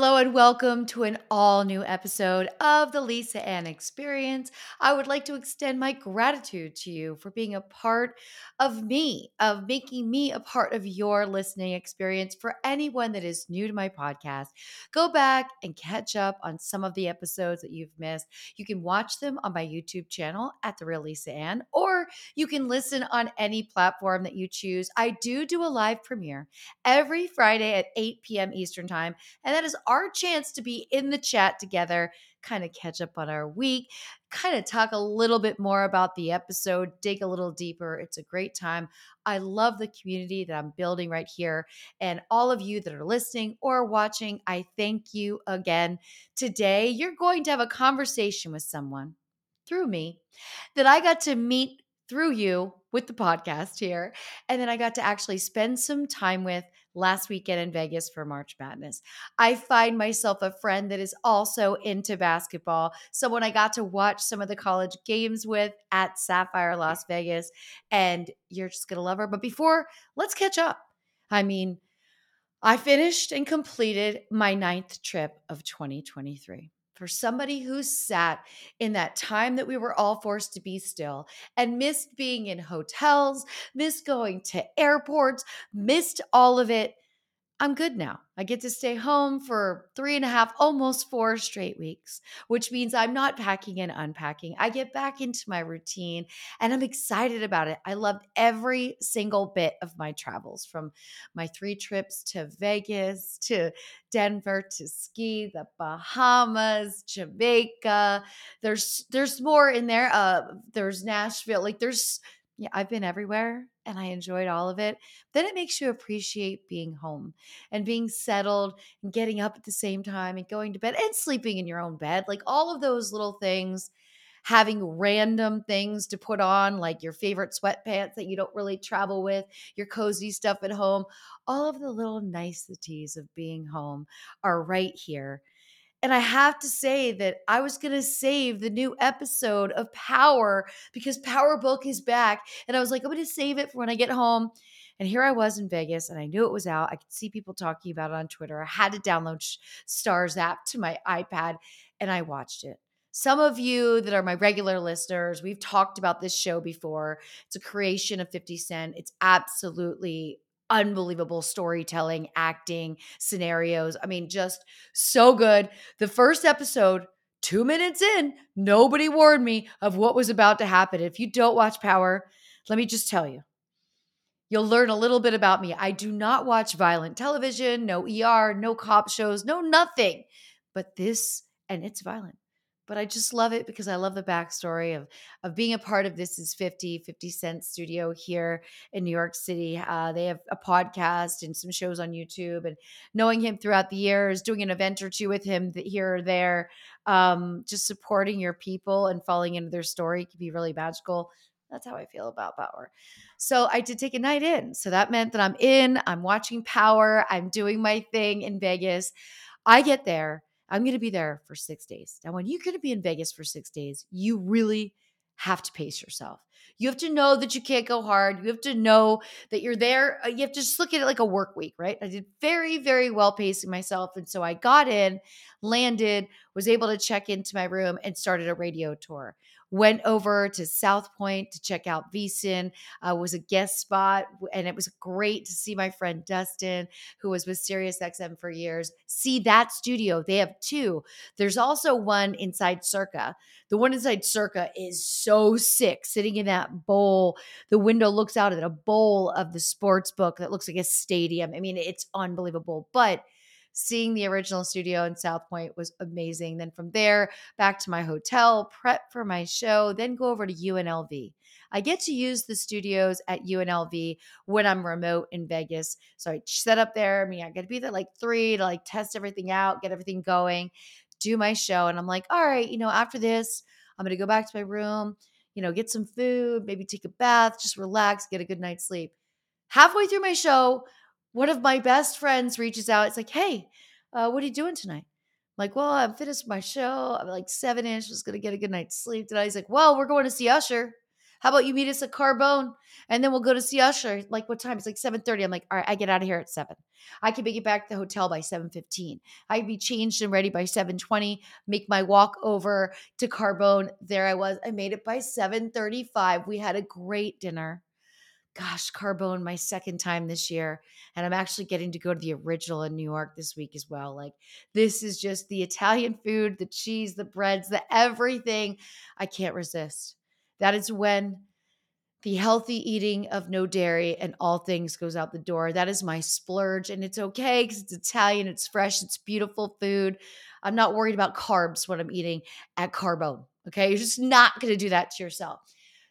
Hello and welcome to an all new episode of the Lisa Ann Experience. I would like to extend my gratitude to you for being a part of me, of making me a part of your listening experience. For anyone that is new to my podcast, go back and catch up on some of the episodes that you've missed. You can watch them on my YouTube channel at The Real Lisa Ann, or you can listen on any platform that you choose. I do do a live premiere every Friday at 8 p.m. Eastern Time, and that is our chance to be in the chat together, kind of catch up on our week, kind of talk a little bit more about the episode, dig a little deeper. It's a great time. I love the community that I'm building right here. And all of you that are listening or watching, I thank you again. Today, you're going to have a conversation with someone through me that I got to meet through you with the podcast here. And then I got to actually spend some time with last weekend in Vegas for March Madness. I find myself a friend that is also into basketball, someone I got to watch some of the college games with at Sapphire Las Vegas. And you're just going to love her. But before, let's catch up. I mean, I finished and completed my ninth trip of 2023 for somebody who sat in that time that we were all forced to be still and missed being in hotels, missed going to airports, missed all of it. I'm good now. I get to stay home for three and a half, almost four straight weeks, which means I'm not packing and unpacking. I get back into my routine and I'm excited about it. I loved every single bit of my travels from my three trips to Vegas, to Denver, to ski, the Bahamas, Jamaica. There's there's more in there. Uh there's Nashville. Like there's yeah, I've been everywhere and I enjoyed all of it. Then it makes you appreciate being home and being settled and getting up at the same time and going to bed and sleeping in your own bed. Like all of those little things, having random things to put on, like your favorite sweatpants that you don't really travel with, your cozy stuff at home. All of the little niceties of being home are right here and I have to say that I was going to save the new episode of Power because Power Book is back. And I was like, I'm going to save it for when I get home. And here I was in Vegas and I knew it was out. I could see people talking about it on Twitter. I had to download Starz app to my iPad and I watched it. Some of you that are my regular listeners, we've talked about this show before. It's a creation of 50 Cent. It's absolutely unbelievable storytelling, acting, scenarios. I mean, just so good. The first episode, two minutes in, nobody warned me of what was about to happen. If you don't watch Power, let me just tell you. You'll learn a little bit about me. I do not watch violent television, no ER, no cop shows, no nothing. But this, and it's violent but I just love it because I love the backstory of of being a part of this is 50 50 Cent Studio here in New York City. Uh, they have a podcast and some shows on YouTube, and knowing him throughout the years, doing an event or two with him here or there, um, just supporting your people and falling into their story can be really magical. That's how I feel about Power. So I did take a night in. So that meant that I'm in, I'm watching Power, I'm doing my thing in Vegas. I get there I'm going to be there for six days. Now, when you're going to be in Vegas for six days, you really have to pace yourself. You have to know that you can't go hard. You have to know that you're there. Uh, you have to just look at it like a work week, right? I did very, very well pacing myself. And so I got in, landed, was able to check into my room, and started a radio tour went over to South Point to check out VSiN, uh, was a guest spot. And it was great to see my friend Dustin, who was with SiriusXM for years, see that studio. They have two. There's also one inside Circa. The one inside Circa is so sick, sitting in that bowl. The window looks out at a bowl of the sports book that looks like a stadium. I mean, it's unbelievable. But seeing the original studio in South Point was amazing. Then from there, back to my hotel, prep for my show, then go over to UNLV. I get to use the studios at UNLV when I'm remote in Vegas. So I set up there. I mean, I got to be there like three to like test everything out, get everything going, do my show. And I'm like, all right, you know, after this, I'm going to go back to my room, you know, get some food, maybe take a bath, just relax, get a good night's sleep. Halfway through my show, one of my best friends reaches out. It's like, hey, uh, what are you doing tonight? I'm like, well, I'm finished my show. I'm like seven inch, was gonna get a good night's sleep tonight. He's like, well, we're going to see Usher. How about you meet us at Carbone and then we'll go to see Usher. Like what time? It's like 7:30. I'm like, all right, I get out of here at 7. I can make it back to the hotel by 7:15. I'd be changed and ready by 7:20, make my walk over to Carbone. There I was. I made it by 7:35. We had a great dinner gosh, Carbone, my second time this year. And I'm actually getting to go to the original in New York this week as well. Like, this is just the Italian food, the cheese, the breads, the everything. I can't resist. That is when the healthy eating of no dairy and all things goes out the door. That is my splurge. And it's okay because it's Italian, it's fresh, it's beautiful food. I'm not worried about carbs when I'm eating at Carbone. Okay. You're just not going to do that to yourself.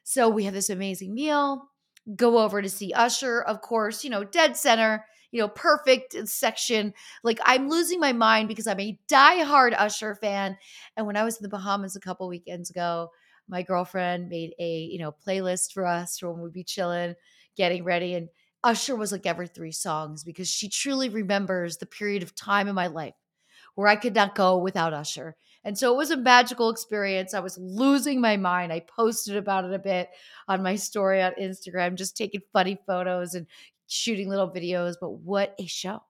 So we have this amazing meal go over to see Usher, of course, you know, dead center, you know, perfect section. Like I'm losing my mind because I'm a diehard Usher fan. And when I was in the Bahamas a couple weekends ago, my girlfriend made a, you know, playlist for us for when we'd be chilling, getting ready. And Usher was like every three songs because she truly remembers the period of time in my life where I could not go without Usher. And so it was a magical experience. I was losing my mind. I posted about it a bit on my story on Instagram, just taking funny photos and shooting little videos. But what a show!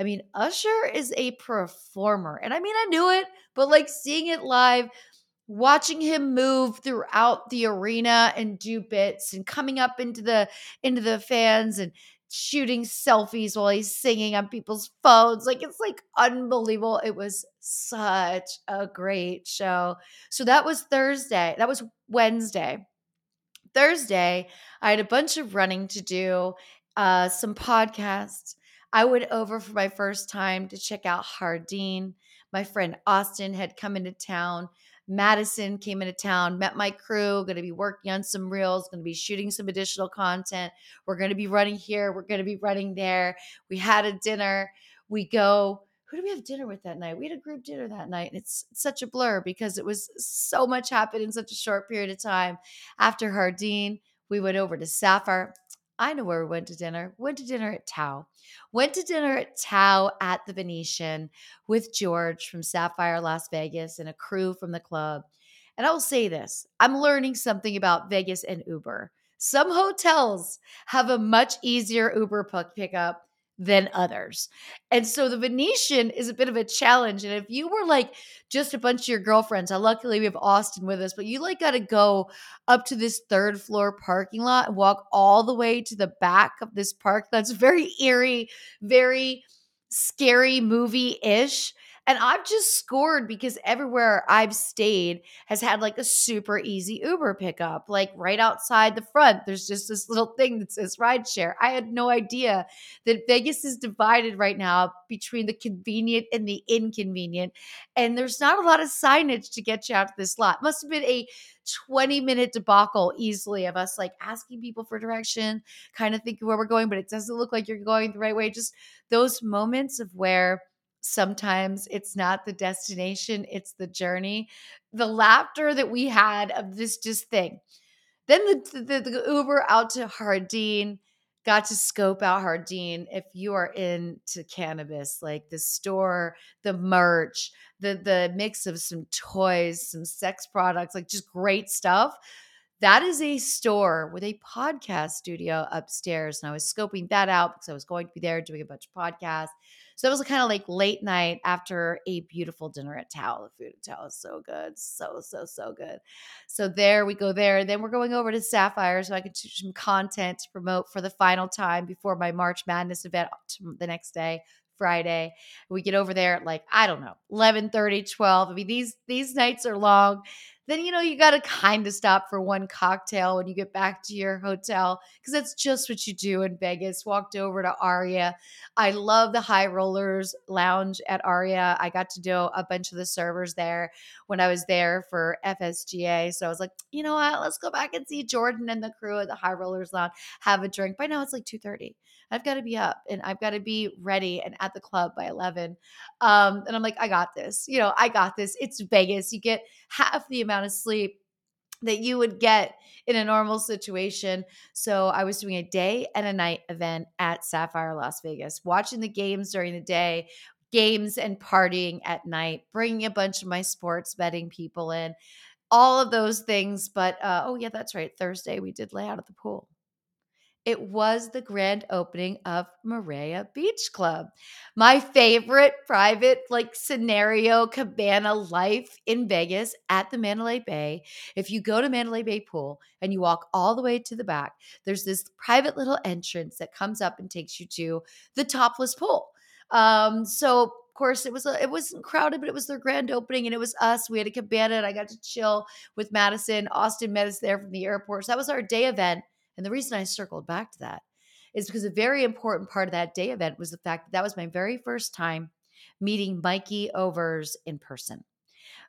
I mean, Usher is a performer. And I mean, I knew it, but like seeing it live, watching him move throughout the arena and do bits and coming up into the into the fans and shooting selfies while he's singing on people's phones. Like it's like unbelievable. It was such a great show. So that was Thursday. That was Wednesday. Thursday, I had a bunch of running to do, uh, some podcasts. I went over for my first time to check out Hardin. My friend Austin had come into town Madison came into town, met my crew, going to be working on some reels, going to be shooting some additional content. We're going to be running here, we're going to be running there. We had a dinner. We go, who do we have dinner with that night? We had a group dinner that night. And it's such a blur because it was so much happened in such a short period of time. After Hardin, we went over to Sapphire. I know where we went to dinner. Went to dinner at Tao. Went to dinner at Tao at the Venetian with George from Sapphire Las Vegas and a crew from the club. And I will say this I'm learning something about Vegas and Uber. Some hotels have a much easier Uber pickup than others. And so the Venetian is a bit of a challenge. And if you were like just a bunch of your girlfriends, uh, luckily we have Austin with us, but you like got to go up to this third floor parking lot and walk all the way to the back of this park. That's very eerie, very scary movie ish. And I've just scored because everywhere I've stayed has had like a super easy Uber pickup, like right outside the front. There's just this little thing that says rideshare. I had no idea that Vegas is divided right now between the convenient and the inconvenient. And there's not a lot of signage to get you out to this lot. Must have been a 20 minute debacle easily of us like asking people for direction, kind of thinking where we're going, but it doesn't look like you're going the right way. Just those moments of where sometimes it's not the destination, it's the journey. The laughter that we had of this just thing. Then the, the, the Uber out to Hardin, got to scope out Hardin. If you are into cannabis, like the store, the merch, the the mix of some toys, some sex products, like just great stuff. That is a store with a podcast studio upstairs. And I was scoping that out because I was going to be there doing a bunch of podcasts. So it was kind of like late night after a beautiful dinner at Tao. The food at Tao is so good. So, so, so good. So there we go there. Then we're going over to Sapphire so I can do some content to promote for the final time before my March Madness event the next day. Friday. We get over there at like, I don't know, 11 30, 12. I mean, these these nights are long then you know you got to kind of stop for one cocktail when you get back to your hotel because that's just what you do in Vegas. Walked over to Aria. I love the High Rollers Lounge at Aria. I got to know a bunch of the servers there when I was there for FSGA. So I was like, you know what? Let's go back and see Jordan and the crew at the High Rollers Lounge have a drink. By now it's like two thirty. I've got to be up and I've got to be ready and at the club by 11. Um, and I'm like, I got this. You know, I got this. It's Vegas. You get half the amount of sleep that you would get in a normal situation. So I was doing a day and a night event at Sapphire Las Vegas, watching the games during the day, games and partying at night, bringing a bunch of my sports betting people in all of those things. But uh, oh, yeah, that's right. Thursday, we did lay out at the pool. It was the grand opening of Moorea Beach Club, my favorite private like scenario cabana life in Vegas at the Mandalay Bay. If you go to Mandalay Bay Pool and you walk all the way to the back, there's this private little entrance that comes up and takes you to the topless pool. Um, so of course it was a, it wasn't crowded, but it was their grand opening and it was us. We had a cabana and I got to chill with Madison. Austin met us there from the airport. So that was our day event. And the reason I circled back to that is because a very important part of that day event was the fact that that was my very first time meeting Mikey Overs in person.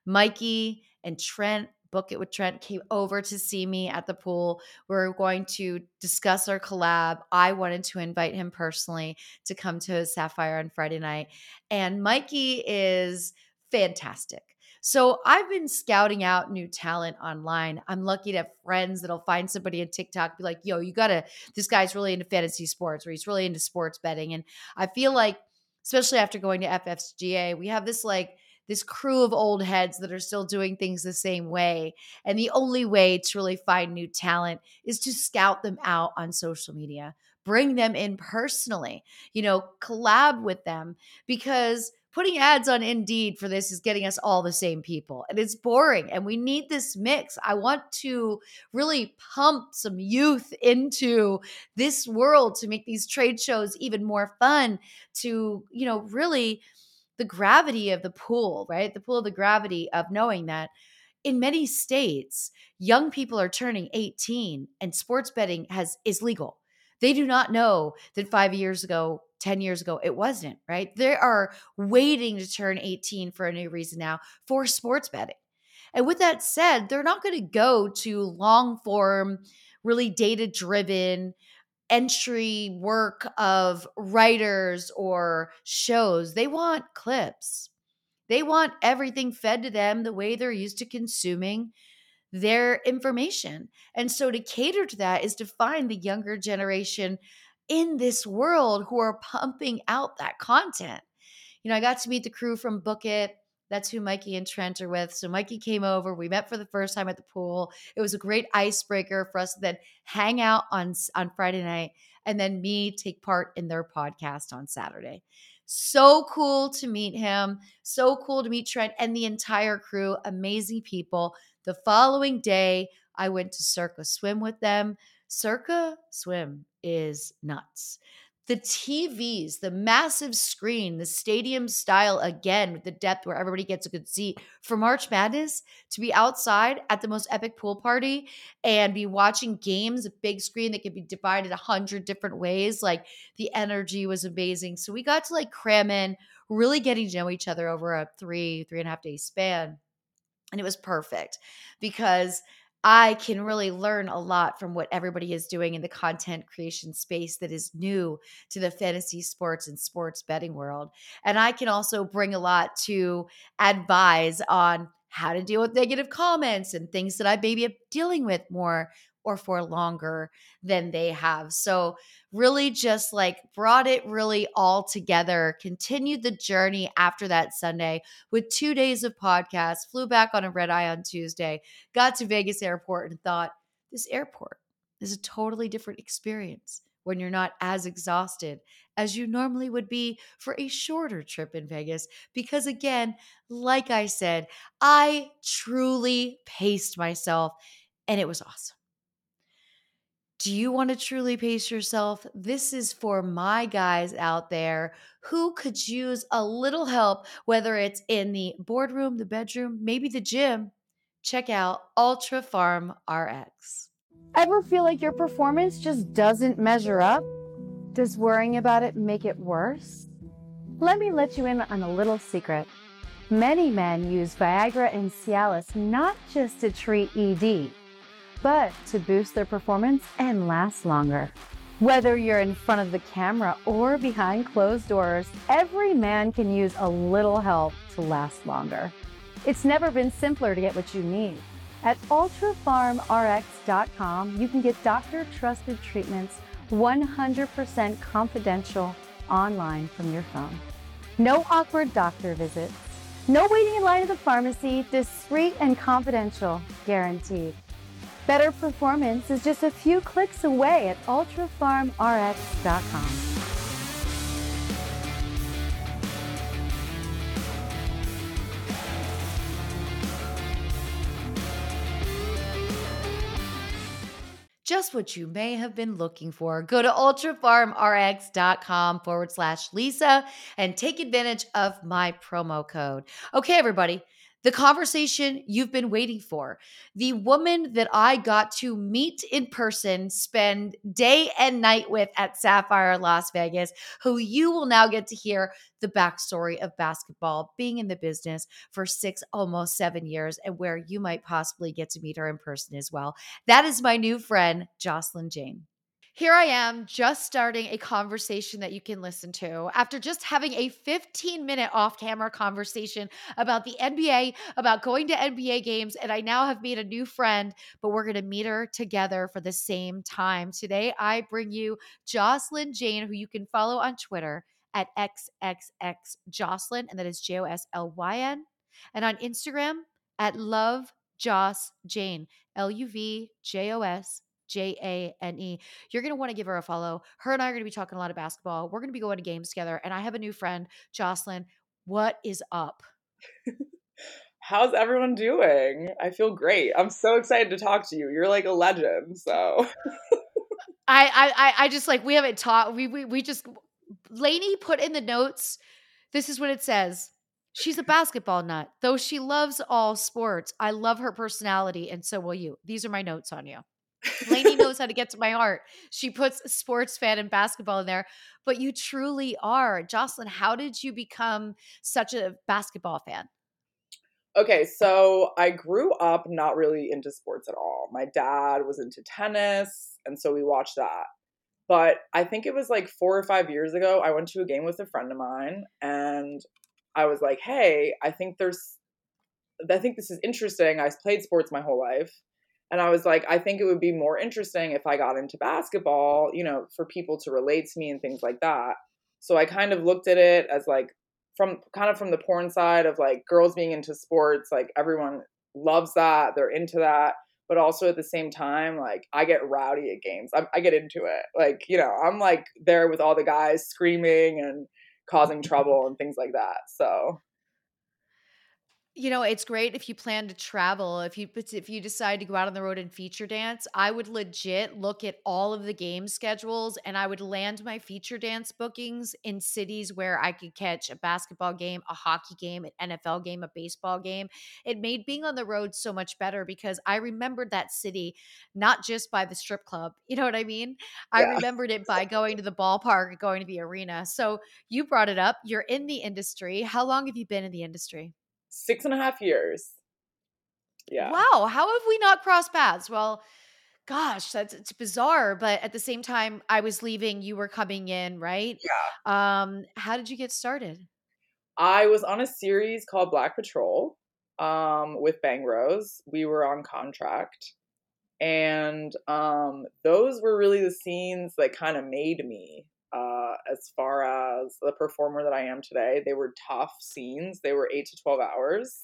Mikey and Trent Book It with Trent came over to see me at the pool. We are going to discuss our collab. I wanted to invite him personally to come to Sapphire on Friday night. And Mikey is fantastic. So I've been scouting out new talent online. I'm lucky to have friends that'll find somebody on TikTok, be like, yo, you gotta, this guy's really into fantasy sports or he's really into sports betting. And I feel like, especially after going to FSGA, we have this like, this crew of old heads that are still doing things the same way. And the only way to really find new talent is to scout them out on social media, bring them in personally, you know, collab with them because putting ads on Indeed for this is getting us all the same people. And it's boring. And we need this mix. I want to really pump some youth into this world to make these trade shows even more fun, to, you know, really the gravity of the pool, right? The pool of the gravity of knowing that in many states, young people are turning 18 and sports betting has is legal. They do not know that 5 years ago 10 years ago, it wasn't, right? They are waiting to turn 18 for a new reason now for sports betting. And with that said, they're not going to go to long form, really data driven entry work of writers or shows. They want clips. They want everything fed to them the way they're used to consuming their information. And so to cater to that is to find the younger generation in this world who are pumping out that content. You know, I got to meet the crew from Book It. That's who Mikey and Trent are with. So Mikey came over. We met for the first time at the pool. It was a great icebreaker for us to then hang out on on Friday night and then me take part in their podcast on Saturday. So cool to meet him. So cool to meet Trent and the entire crew. Amazing people. The following day, I went to Circa Swim with them. Circa Swim is nuts. The TVs, the massive screen, the stadium style again with the depth where everybody gets a good seat for March Madness to be outside at the most epic pool party and be watching games, a big screen that could be divided a hundred different ways. Like the energy was amazing. So we got to like cram in, really getting to know each other over a three, three and a half day span. And it was perfect because I can really learn a lot from what everybody is doing in the content creation space that is new to the fantasy sports and sports betting world. And I can also bring a lot to advise on how to deal with negative comments and things that I maybe am dealing with more or for longer than they have. So, really just like brought it really all together, continued the journey after that Sunday with two days of podcasts, flew back on a red eye on Tuesday, got to Vegas airport and thought, this airport is a totally different experience when you're not as exhausted as you normally would be for a shorter trip in Vegas. Because again, like I said, I truly paced myself and it was awesome. Do you want to truly pace yourself? This is for my guys out there who could use a little help, whether it's in the boardroom, the bedroom, maybe the gym. Check out Ultra Farm RX. Ever feel like your performance just doesn't measure up? Does worrying about it make it worse? Let me let you in on a little secret. Many men use Viagra and Cialis not just to treat ED but to boost their performance and last longer. Whether you're in front of the camera or behind closed doors, every man can use a little help to last longer. It's never been simpler to get what you need. At ultrafarmrx.com, you can get doctor trusted treatments 100% confidential online from your phone. No awkward doctor visits No waiting in line at the pharmacy, discreet and confidential, guaranteed. Better performance is just a few clicks away at ultrafarmrx.com. just what you may have been looking for. Go to ultrafarmrx.com forward slash Lisa and take advantage of my promo code. Okay, everybody the conversation you've been waiting for. The woman that I got to meet in person, spend day and night with at Sapphire Las Vegas, who you will now get to hear the backstory of basketball, being in the business for six, almost seven years, and where you might possibly get to meet her in person as well. That is my new friend, Joslyn Jane. Here I am just starting a conversation that you can listen to after just having a 15 minute off camera conversation about the NBA, about going to NBA games. And I now have made a new friend, but we're going to meet her together for the same time. Today, I bring you Joslyn Jane, who you can follow on Twitter at XXX Joslyn, and that is J O S L Y N, and on Instagram at Love Joss Jane, L U V J O S J A N E. You're going to want to give her a follow. Her and I are going to be talking a lot of basketball. We're going to be going to games together. And I have a new friend, Joslyn. What is up? How's everyone doing? I feel great. I'm so excited to talk to you. You're like a legend. So I, I I just like we haven't taught we we we just Lainey put in the notes. This is what it says. She's a basketball nut. Though she loves all sports, I love her personality, and so will you. These are my notes on you. Lainey knows how to get to my heart. She puts sports fan and basketball in there, but you truly are. Joslyn, how did you become such a basketball fan? Okay, so I grew up not really into sports at all. My dad was into tennis, and so we watched that. But I think it was like four or five years ago, I went to a game with a friend of mine, and I was like, hey, I think there's, I think this is interesting. I've played sports my whole life. And I was like, I think it would be more interesting if I got into basketball, you know, for people to relate to me and things like that. So I kind of looked at it as like from kind of from the porn side of like girls being into sports, like everyone loves that, they're into that. But also at the same time, like I get rowdy at games. I, I get into it. Like, you know, I'm like there with all the guys screaming and causing trouble and things like that. So you know, it's great if you plan to travel. If you if you decide to go out on the road and feature dance, I would legit look at all of the game schedules and I would land my feature dance bookings in cities where I could catch a basketball game, a hockey game, an NFL game, a baseball game. It made being on the road so much better because I remembered that city not just by the strip club. You know what I mean? I remembered it by going to the ballpark, going to the arena. So you brought it up. You're in the industry. How long have you been in the industry? Six and a half years. Yeah. Wow. How have we not crossed paths? Well, gosh, that's it's bizarre. But at the same time, I was leaving, you were coming in, right? Yeah. Um, how did you get started? I was on a series called Black Patrol um, with Bang Bros. We were on contract. And um, those were really the scenes that kind of made me uh, as far as the performer that I am today. They were tough scenes. They were eight to twelve hours.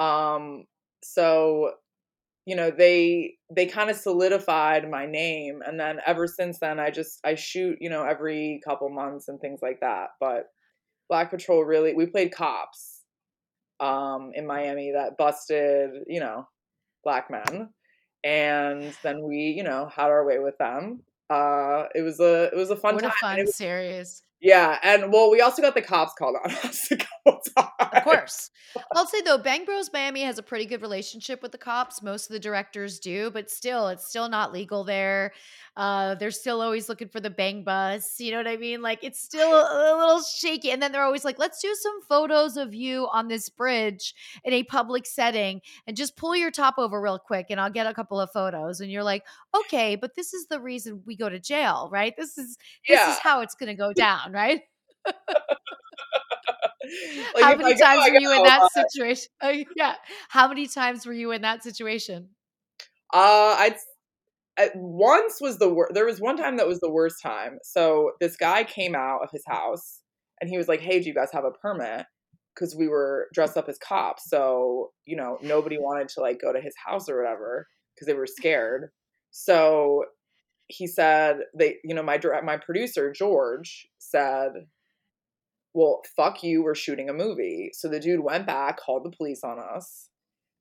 Um, so you know they they kind of solidified my name and then ever since then i just i shoot you know every couple months and things like that but black patrol really we played cops um in miami that busted you know black men and then we you know had our way with them uh, it was a it was a fun what time. a fun was, series. Yeah, and well, we also got the cops called on us a couple times. Of course. I'll say though, Bang Bros Miami has a pretty good relationship with the cops. Most of the directors do, but still, it's still not legal there. Uh, they're still always looking for the bang bus. You know what I mean? Like it's still a, little shaky. And then they're always like, let's do some photos of you on this bridge in a public setting and just pull your top over real quick and I'll get a couple of photos. And you're like, okay, but this is the reason we go to jail, right? This is this yeah. is how it's gonna go down, right? like How many times were you in that situation? Uh, yeah. How many times were you in that situation? Uh, I'd once was the worst. There was one time that was the worst time. So this guy came out of his house and he was like, "Hey, do you guys have a permit?" because we were dressed up as cops. So, you know, nobody wanted to like go to his house or whatever because they were scared. So he said they, you know, my my producer George said, "Well, fuck you, we're shooting a movie." So the dude went back, called the police on us,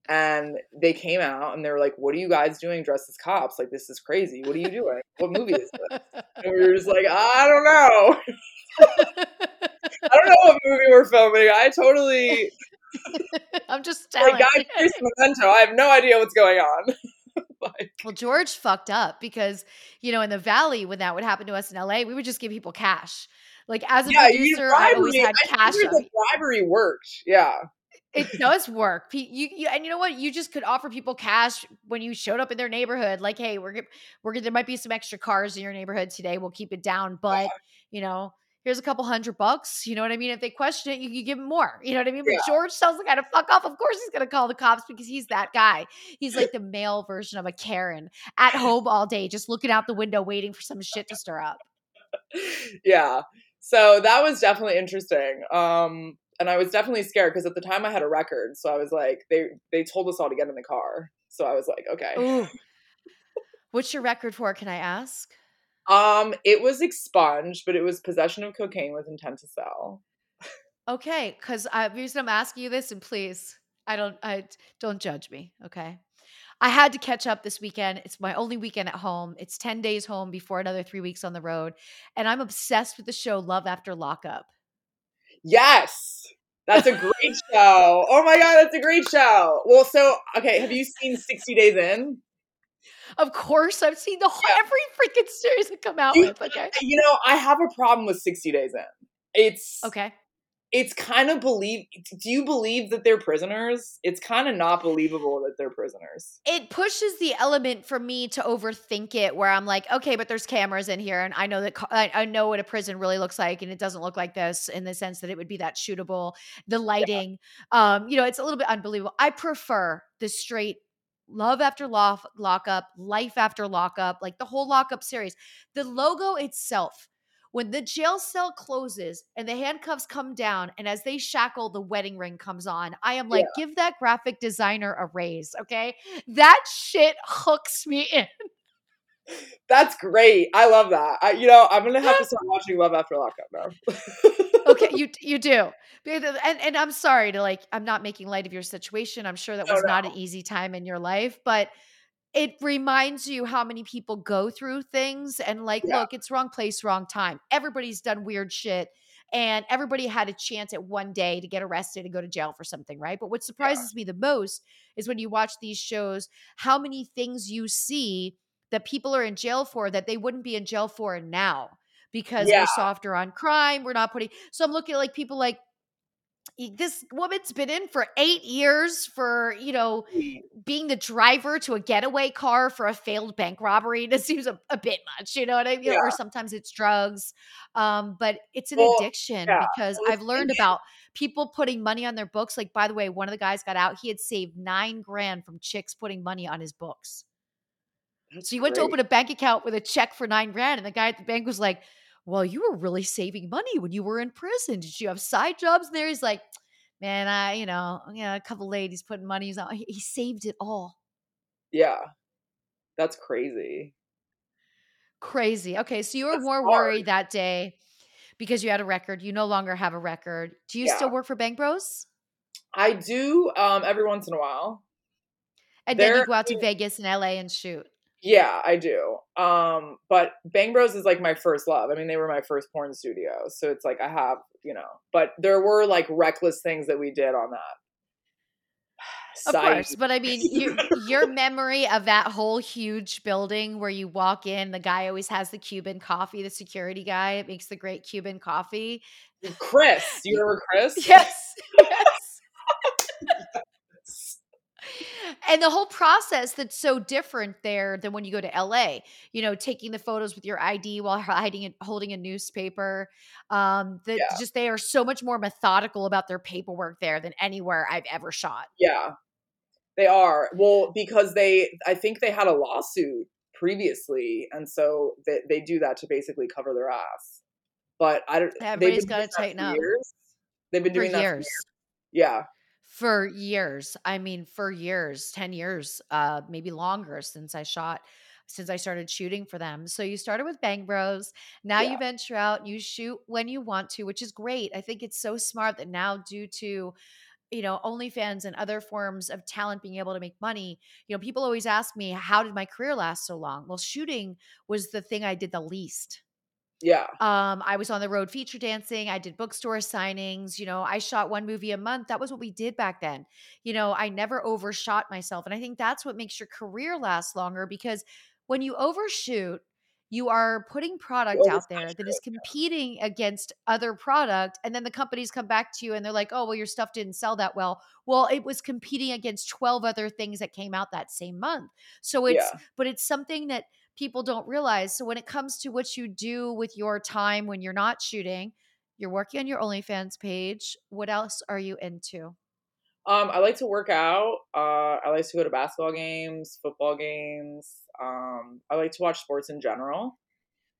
and they came out and they were like, "What are you guys doing dressed as cops? Like this is crazy. What are you doing? What movie is this?" And we were just like, "I don't know." I don't know what movie we're filming. I totally. I'm just telling. Like Guy Pearce Memento. I have no idea what's going on. like, well, George fucked up because you know in the Valley when that would happen to us in LA, we would just give people cash. Like as a yeah, producer, I always had I cash. The bribery worked. Yeah. It does work. You, you and you know what? You just could offer people cash when you showed up in their neighborhood. Like, hey, we're we're there might be some extra cars in your neighborhood today. We'll keep it down, but you know, here's a couple hundred bucks. You know what I mean? If they question it, you can give them more. You know what I mean? But yeah. George tells the guy to fuck off. Of course he's going to call the cops because he's that guy. He's like the male version of a Karen at home all day, just looking out the window, waiting for some shit to stir up. Yeah. So that was definitely interesting. Um, and I was definitely scared because at the time I had a record. So I was like, they they told us all to get in the car. So I was like, okay. What's your record for? Can I ask? Um, it was expunged, but it was possession of cocaine with intent to sell. Okay, because I reason I'm asking you this, and please, I don't, I don't judge me. Okay, I had to catch up this weekend. It's my only weekend at home. It's ten days home before another three weeks on the road, and I'm obsessed with the show Love After Lockup. Yes, that's a great show. Oh my god, that's a great show. Well, so okay, have you seen 60 Days In? Of course, I've seen the whole, every freaking series that come out you, with. Okay, you know, I have a problem with Sixty Days In. It's okay. It's kind of believe. Do you believe that they're prisoners? It's kind of not believable that they're prisoners. It pushes the element for me to overthink it, where I'm like, okay, but there's cameras in here, and I know that I, know what a prison really looks like, and it doesn't look like this in the sense that it would be that shootable. The lighting, yeah. um, you know, it's a little bit unbelievable. I prefer the straight Love After Lock, Lockup, Life After Lockup, like the whole Lockup series. The logo itself, when the jail cell closes and the handcuffs come down, and as they shackle, the wedding ring comes on, I am like, yeah. give that graphic designer a raise, okay? That shit hooks me in. That's great. I love that. I, you know, I'm gonna have to start watching Love After Lockup now. okay, you you do, and and I'm sorry to like. I'm not making light of your situation. I'm sure that was no, no. not an easy time in your life, but it reminds you how many people go through things and like, yeah. look, it's wrong place, wrong time. Everybody's done weird shit. And everybody had a chance at one day to get arrested and go to jail for something, right? But what surprises yeah. me the most is when you watch these shows, how many things you see that people are in jail for that they wouldn't be in jail for now because yeah. we're softer on crime. We're not putting. So I'm looking at like people like this woman's been in for eight years for you know being the driver to a getaway car for a failed bank robbery this seems a, a bit much you know what i mean yeah. or sometimes it's drugs um, but it's an well, addiction yeah. because i've learned about people putting money on their books like by the way one of the guys got out he had saved nine grand from chicks putting money on his books that's so he went to open a bank account with a check for nine grand, and the guy at the bank was like, "Well, you were really saving money when you were in prison. Did you have side jobs there?" He's like, "Man, I, you know, you know, a couple ladies putting money on. He, he saved it all." Yeah, that's crazy. Crazy. Okay, so you were that's more hard. worried that day because you had a record. You no longer have a record. Do you yeah. still work for Bang Bros? I do um, every once in a while. And They're, then you go out to Vegas and LA and shoot. Yeah, I do. Um, but Bang Bros is like my first love. I mean, they were my first porn studio, so it's like I have, you know. But there were like reckless things that we did on that. Of course, but I mean, you, your memory of that whole huge building where you walk in, the guy always has the Cuban coffee. The security guy makes the great Cuban coffee. Chris, you remember Chris? Yes, yes and the whole process that's so different there than when you go to LA. You know, taking the photos with your ID while hiding and holding a newspaper. Um, that yeah. just they are so much more methodical about their paperwork there than anywhere I've ever shot. Yeah, they are. Well, because they, I think they had a lawsuit previously, and so they, they do that to basically cover their ass. But I don't. Everybody's got to tighten up. Years. They've been doing for that years. For years. Yeah. For years. I mean, for years, 10 years, uh, maybe longer since I shot since I started shooting for them. So you started with Bang Bros. Now Yeah. you venture out, you shoot when you want to, which is great. I think it's so smart that now due to you know, OnlyFans and other forms of talent being able to make money, you know, people always ask me, how did my career last so long? Well, shooting was the thing I did the least. Yeah. Um, I was on the road feature dancing. I did bookstore signings. You know, I shot one movie a month. That was what we did back then. You know, I never overshot myself. And I think that's what makes your career last longer because when you overshoot, you are putting product out there that is competing against other product. And then the companies come back to you and they're like, oh, well, your stuff didn't sell that well. Well, it was competing against 12 other things that came out that same month. So it's, Yeah. but it's something that people don't realize. So when it comes to what you do with your time when you're not shooting, you're working on your OnlyFans page. What else are you into? Um, I like to work out. Uh, I like to go to basketball games, football games. Um, I like to watch sports in general.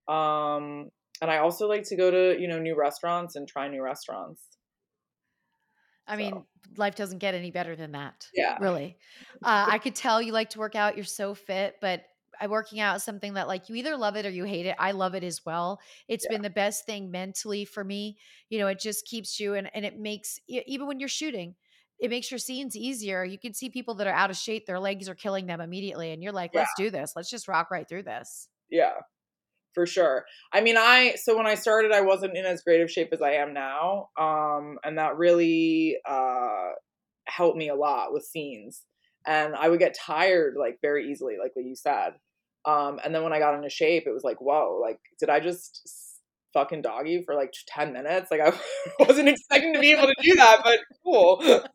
Um, and I also like to go to, you know, new restaurants and try new restaurants. I mean, life doesn't get any better than that. Yeah. Really. Uh, I could tell you like to work out. You're so fit, but working out is something that like you either love it or you hate it. I love it as well. It's Yeah. been the best thing mentally for me. You know, it just keeps you and and it makes even when you're shooting, it makes your scenes easier. You can see people that are out of shape, their legs are killing them immediately and you're like, Yeah. "Let's do this. Let's just rock right through this." Yeah, for sure. I mean, I so when I started, I wasn't in as great of shape as I am now, um, and that really uh, helped me a lot with scenes. And I would get tired like very easily, like what you said. Um, and then when I got into shape, it was like, whoa, like did I just fucking doggy for like ten minutes? Like I wasn't expecting to be able to do that, but cool.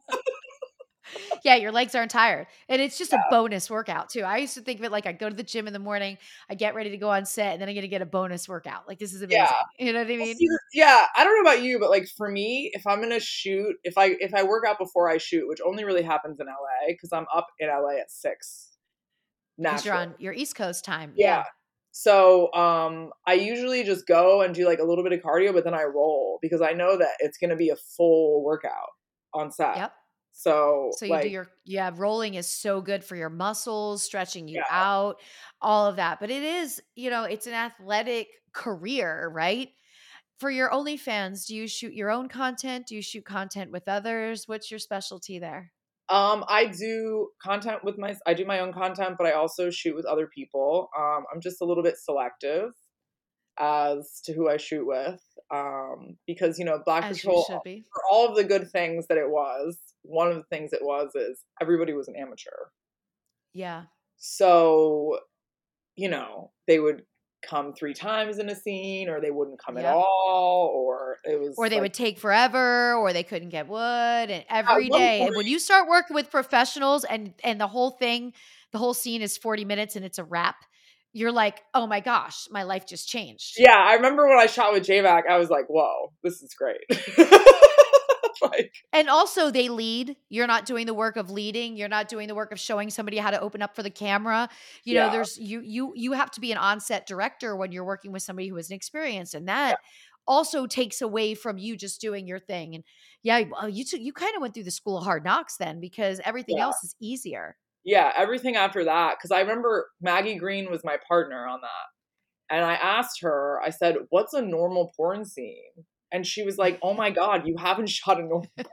Yeah, your legs aren't tired. And it's just a bonus workout too. I used to think of it like I go to the gym in the morning, I get ready to go on set, and then I'm gonna get a bonus workout. Like this is amazing. Yeah. You know what I mean? yeah, I don't know about you, but like for me, if I'm gonna shoot, if I if I work out before I shoot, which only really happens in LA because I'm up in LA at six. Because you're on your East Coast time. Yeah. So um I usually just go and do like a little bit of cardio, but then I roll because I know that it's gonna be a full workout on set. Yep. So, So you like, do your yeah, rolling is so good for your muscles, stretching you Yeah. out, all of that. But it is, you know, it's an athletic career, right? For your OnlyFans, do you shoot your own content? Do you shoot content with others? What's your specialty there? Um, I do content with my I do my own content, but I also shoot with other people. Um, I'm just a little bit selective as to who I shoot with. Um, because you know, Black As Patrol for all of the good things that it was, one of the things it was is everybody was an amateur. Yeah. So, you know, they would come three times in a scene or they wouldn't come at all or it was or they like- would take forever or they couldn't get wood and every day point, and when you start working with professionals and and the whole thing the whole scene is 40 minutes and it's a wrap you're like oh my gosh my life just changed Yeah, I remember when I shot with JMac, I was like, whoa, this is great. like, and also they lead you're not doing the work of leading you're not doing the work of showing somebody how to open up for the camera you know there's you you you have to be an on-set director when you're working with somebody who is inexperienced and that also takes away from you just doing your thing and yeah you took you kind of went through the school of hard knocks then because everything Yeah. else is easier yeah, everything after that, because I remember Maggie Green was my partner on that. And I asked her, I said, what's a normal porn scene? And she was like, oh my God, you haven't shot a normal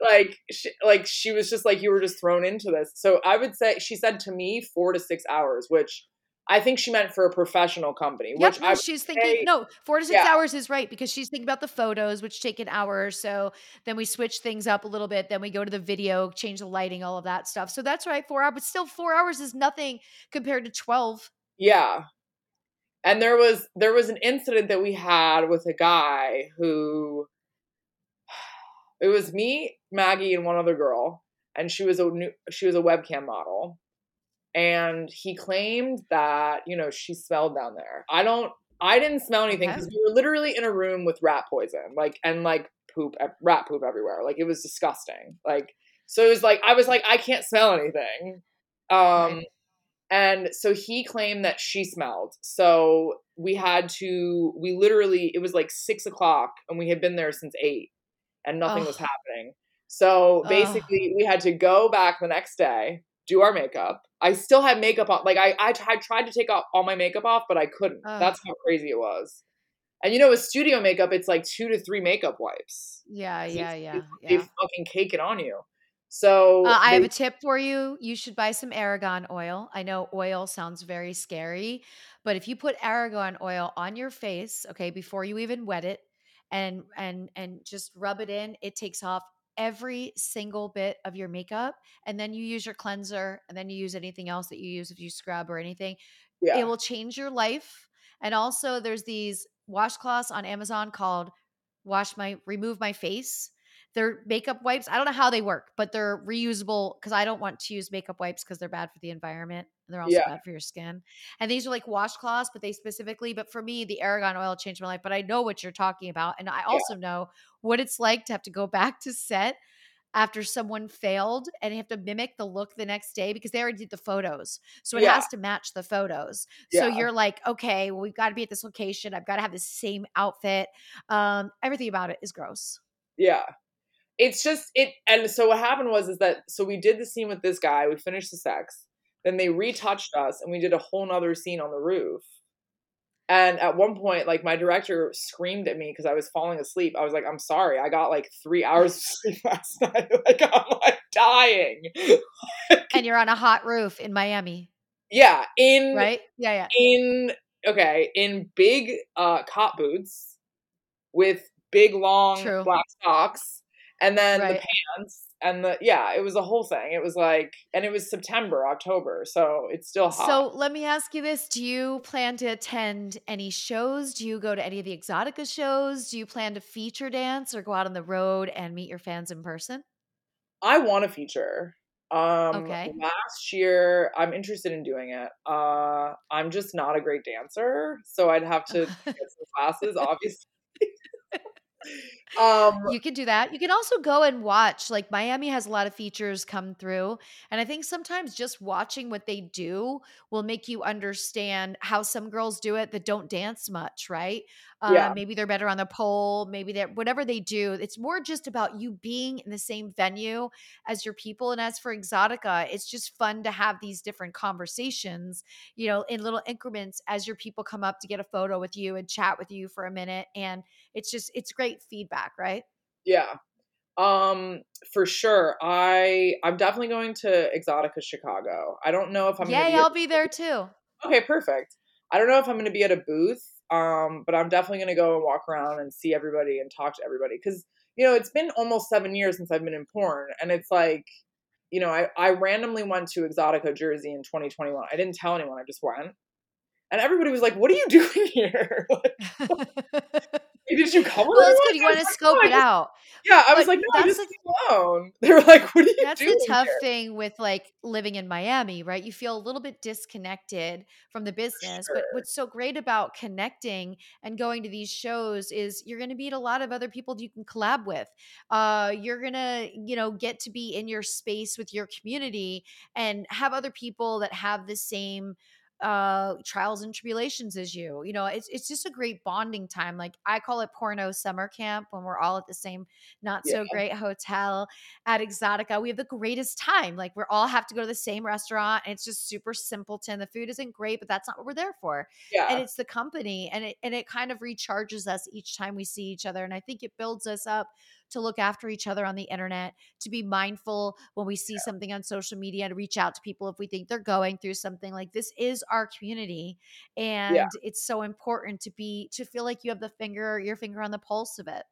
like she, like she was just like you were just thrown into this so i would say she said to me four to six hours which i think she meant for a professional company Yep, which no, i she's thinking say- no, four to six yeah. hours is right because she's thinking about the photos, which take an hour or so. Then we switch things up a little bit. Then we go to the video, change the lighting, all of that stuff. So that's right, four hours, but still four hours is nothing compared to twelve. yeah and there was there was an incident that we had with a guy who it was me maggie and one other girl and she was a new she was a webcam model. And he claimed that you know she smelled down there. I don't i didn't smell anything Okay. because we were literally in a room with rat poison like and like poop rat poop everywhere. Like it was disgusting. Like so it was like i was like i can't smell anything. Um Right. And so he claimed that she smelled so we had to we literally it was like six o'clock and we had been there since eight and nothing was happening. So basically, we had to go back the next day, do our makeup. I still had makeup on. Like I, I, tried to take off all my makeup off, but I couldn't. Ugh. That's how crazy it was. And you know, with studio makeup, it's like two to three makeup wipes. Yeah, yeah, yeah, They yeah. fucking cake it on you. So Uh, I have a tip for you. You should buy some Argan oil. I know oil sounds very scary, but if you put Argan oil on your face, okay, before you even wet it, and and and just rub it in, it takes off every single bit of your makeup, and then you use your cleanser, and then you use anything else that you use if you scrub or anything. yeah, It will change your life. And also, there's these washcloths on Amazon called "Wash My Remove My Face." They're makeup wipes. I don't know how they work, but they're reusable because I don't want to use makeup wipes because they're bad for the environment and they're also Yeah. bad for your skin. And these are like washcloths, but they specifically, but for me, the Argan oil changed my life. But I know what you're talking about. And I also know what it's like to have to go back to set after someone failed and have to mimic the look the next day because they already did the photos. So it Yeah. has to match the photos. So you're like, okay, well, we've got to be at this location. I've got to have the same outfit. Um, everything about it is gross. yeah. It's just it. And so what happened was is that so we did the scene with this guy. We finished the sex. Then they retouched us, and we did a whole nother scene on the roof. And at one point, like my director screamed at me because I was falling asleep. I was like, "I'm sorry, I got like three hours of sleep last night. Like I'm like dying." And you're on a hot roof in Miami, Yeah, in right? Yeah, yeah. in okay in big uh cop boots with big long True. black socks and then Right. the pants and the yeah it was a whole thing it was like and it was september october so it's still hot So let me ask you this. Do you plan to attend any shows? Do you go to any of the Exotica shows? Do you plan to feature dance or go out on the road and meet your fans in person? i want a feature um Okay. last year i'm interested in doing it uh i'm just not a great dancer so i'd have to get some classes obviously um You can do that. You can also go and watch. Like Miami has a lot of features come through. And I think sometimes just watching what they do will make you understand how some girls do it that don't dance much, right? Uh, Yeah. Maybe they're better on the pole. Maybe they're whatever they do. It's more just about you being in the same venue as your people. And as for Exotica, it's just fun to have these different conversations, you know, in little increments as your people come up to get a photo with you and chat with you for a minute. And it's just, it's great feedback, right? Yeah. Um, for sure. I I'm definitely going to Exotica Chicago. I don't know if I'm Yay, be I'll be there too. Okay, perfect. I don't know if I'm gonna be at a booth, um, but I'm definitely gonna go and walk around and see everybody and talk to everybody. Cause, you know, it's been almost seven years since I've been in porn, and it's like, you know, I, I randomly went to Exotica Jersey in 2021. I didn't tell anyone, I just went. And everybody was like, What are you doing here? like, did you come with it's good. You want to like, scope "No, it just out. Yeah, I was like, no, I that's just the- alone. They were like, what are you That's doing the tough here? thing with like living in Miami, right? You feel a little bit disconnected from the business. But what's so great about connecting and going to these shows is you're going to meet a lot of other people you can collab with. Uh, you're going to, you know, get to be in your space with your community and have other people that have the same uh trials and tribulations as you you know it's it's just a great bonding time like i call it porno summer camp when we're all at the same not so Yeah. great hotel at Exotica, we have the greatest time. Like we all have to go to the same restaurant, and it's just super simpleton. The food isn't great, but that's not what we're there for. Yeah. And it's the company, and it and it kind of recharges us each time we see each other. And I think it builds us up to look after each other on the internet, to be mindful when we see something on social media, to reach out to people if we think they're going through something. Like this is our community, and it's so important to be to feel like you have the finger your finger on the pulse of it.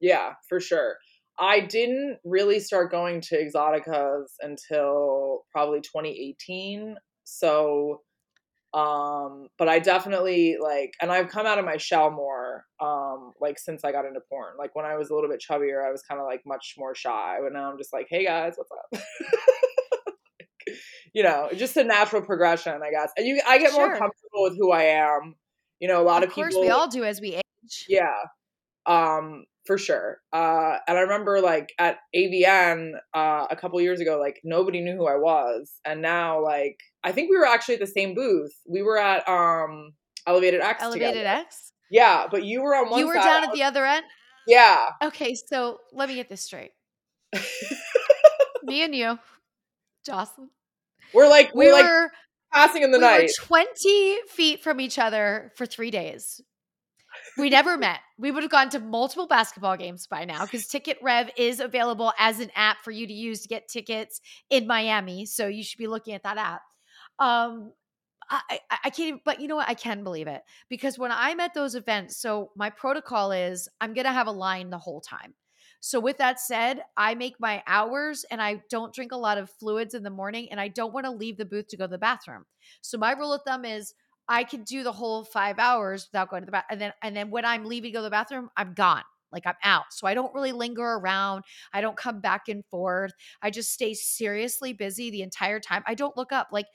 Yeah, for sure. I didn't really start going to Exoticas until probably 2018. So, um, but I definitely like, and I've come out of my shell more, um, like since I got into porn. Like when I was a little bit chubbier, I was kind of like much more shy, but now I'm just like, hey guys, what's up? you know, just a natural progression, I guess. And you, I get more comfortable with who I am. You know, a lot of, of course, people. we all do as we age. Yeah. Um, for sure. Uh, and I remember like at AVN uh, a couple years ago, like nobody knew who I was, and now like I think we were actually at the same booth. We were at um Elevated X. Elevated together. X. Yeah, but you were on one. You were side, down at the other end. Yeah. Okay, so let me get this straight. me and you, Joslyn. We're like we we're like were passing in the night. we night. were 20 feet from each other for three days. We never met. We would have gone to multiple basketball games by now because Ticket Rev is available as an app for you to use to get tickets in Miami. So you should be looking at that app. Um, I, I, can't even, but you know what? I can believe it because when I'm at those events, so my protocol is I'm going to have a line the whole time. So, with that said, I make my hours and I don't drink a lot of fluids in the morning and I don't want to leave the booth to go to the bathroom. So, my rule of thumb is I can do the whole five hours without going to the bathroom. And then, and then when I'm leaving to go to the bathroom, I'm gone. Like I'm out. So I don't really linger around. I don't come back and forth. I just stay seriously busy the entire time. I don't look up. Like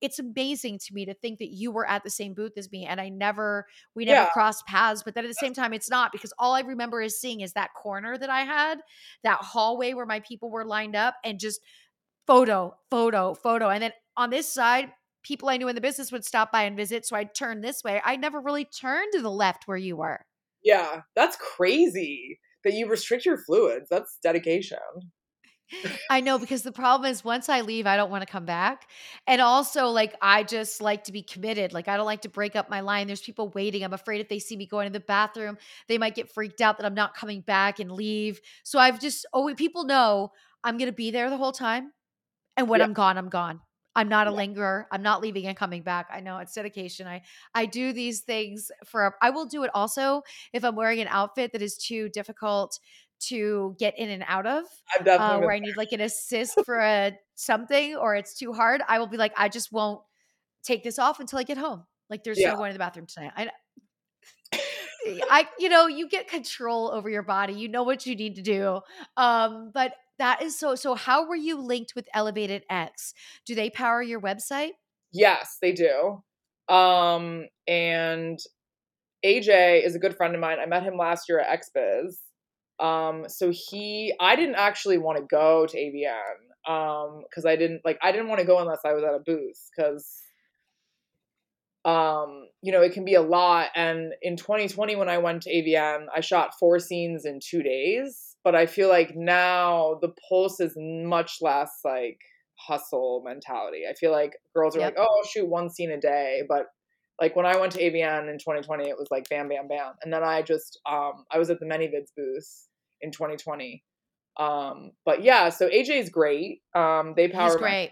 it's amazing to me to think that you were at the same booth as me and I never we never Yeah. crossed paths but then at the same time it's not because all I remember is seeing is that corner that I had that hallway where my people were lined up and just photo photo photo and then on this side people I knew in the business would stop by and visit so I'd turn this way I never really turned to the left where you were Yeah, that's crazy that you restrict your fluids. That's dedication. I know because the problem is once I leave, I don't want to come back. And also, like, I just like to be committed. Like, I don't like to break up my line. There's people waiting. I'm afraid if they see me going to the bathroom, they might get freaked out that I'm not coming back and leave. So I've just, oh, people know I'm going to be there the whole time. And when Yeah. I'm gone, I'm gone. I'm not a Yeah. lingerer. I'm not leaving and coming back. I know it's dedication. I I do these things for I will do it also if I'm wearing an outfit that is too difficult to get in and out of uh, where I need like an assist for a something or it's too hard, I will be like, I just won't take this off until I get home. Like there's Yeah. no going to the bathroom tonight. I, I, you know, you get control over your body. You know what you need to do. Um, but that is so. So how were you linked with Elevated X? Do they power your website? Yes, they do. Um, and AJ is a good friend of mine. I met him last year at XBiz. Um, so he, I didn't actually want to go to AVN um, because I didn't like, I didn't want to go unless I was at a booth because, um, you know, it can be a lot. And in 2020, when I went to AVN, I shot four scenes in two days. But I feel like now the pulse is much less like hustle mentality. I feel like girls are Yep. like, oh, I'll shoot one scene a day. But like when I went to AVN in 2020, it was like bam, bam, bam. And then I just, um, I was at the ManyVids booth in 2020. Um, but yeah, so AJ is great. Um, they power. He's my- great.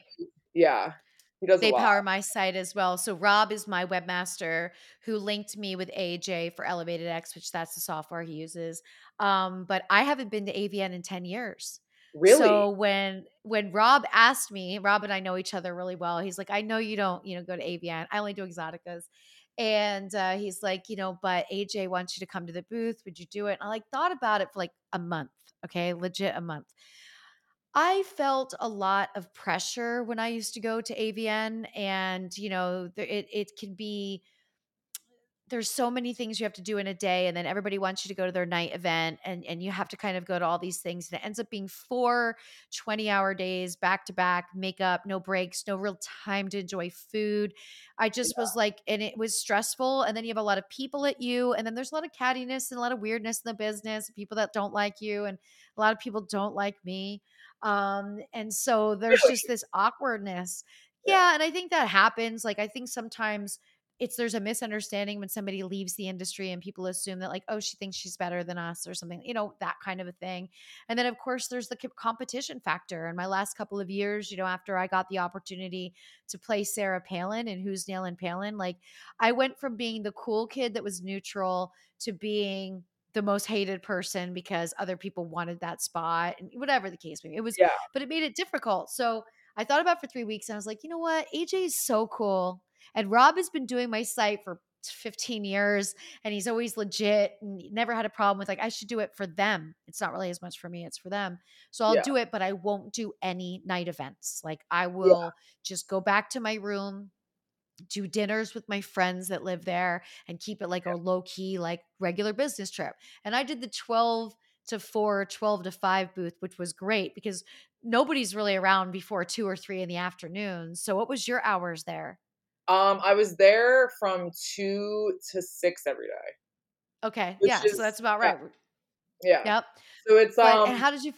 yeah, he does. They power my site as well. So Rob is my webmaster who linked me with AJ for Elevated X, which that's the software he uses. Um, but I haven't been to AVN in 10 years. Really? So when when Rob asked me, Rob and I know each other really well. He's like, I know you don't, you know, go to AVN. I only do exoticas. And uh, he's like, you know, but AJ wants you to come to the booth. Would you do it? And I like thought about it for like a month. Okay, legit a month. I felt a lot of pressure when I used to go to AVN, and you know, it it can be there's so many things you have to do in a day and then everybody wants you to go to their night event and and you have to kind of go to all these things and it ends up being four 20 hour days back to back makeup no breaks no real time to enjoy food. I just was like and it was stressful and then you have a lot of people at you and then there's a lot of cattiness and a lot of weirdness in the business people that don't like you and a lot of people don't like me. Um and so there's just this awkwardness. Yeah. yeah and i think that happens like i think sometimes it's there's a misunderstanding when somebody leaves the industry and people assume that like oh she thinks she's better than us or something you know that kind of a thing. And then of course there's the competition factor. In my last couple of years you know after i got the opportunity to play sarah palin and who's nailing Paylin like i went from being the cool kid that was neutral to being the most hated person because other people wanted that spot and whatever the case may be. It was Yeah. but it made it difficult. So i thought about it for three weeks and i was like you know what? Aj is so cool and Rob has been doing my site for 15 years and he's always legit and never had a problem with like, I should do it for them. It's not really as much for me, it's for them. So I'll Yeah. do it, but I won't do any night events. Like I will just go back to my room, do dinners with my friends that live there and keep it like a low key, like regular business trip. And I did the 12 to 4, 12 to 5 booth, which was great because nobody's really around before two or three in the afternoon. So what was your hours there? Um, I was there from two to six every day. Okay. Yeah. is- so that's about right. Yeah. Yep. So it's But um and how did you?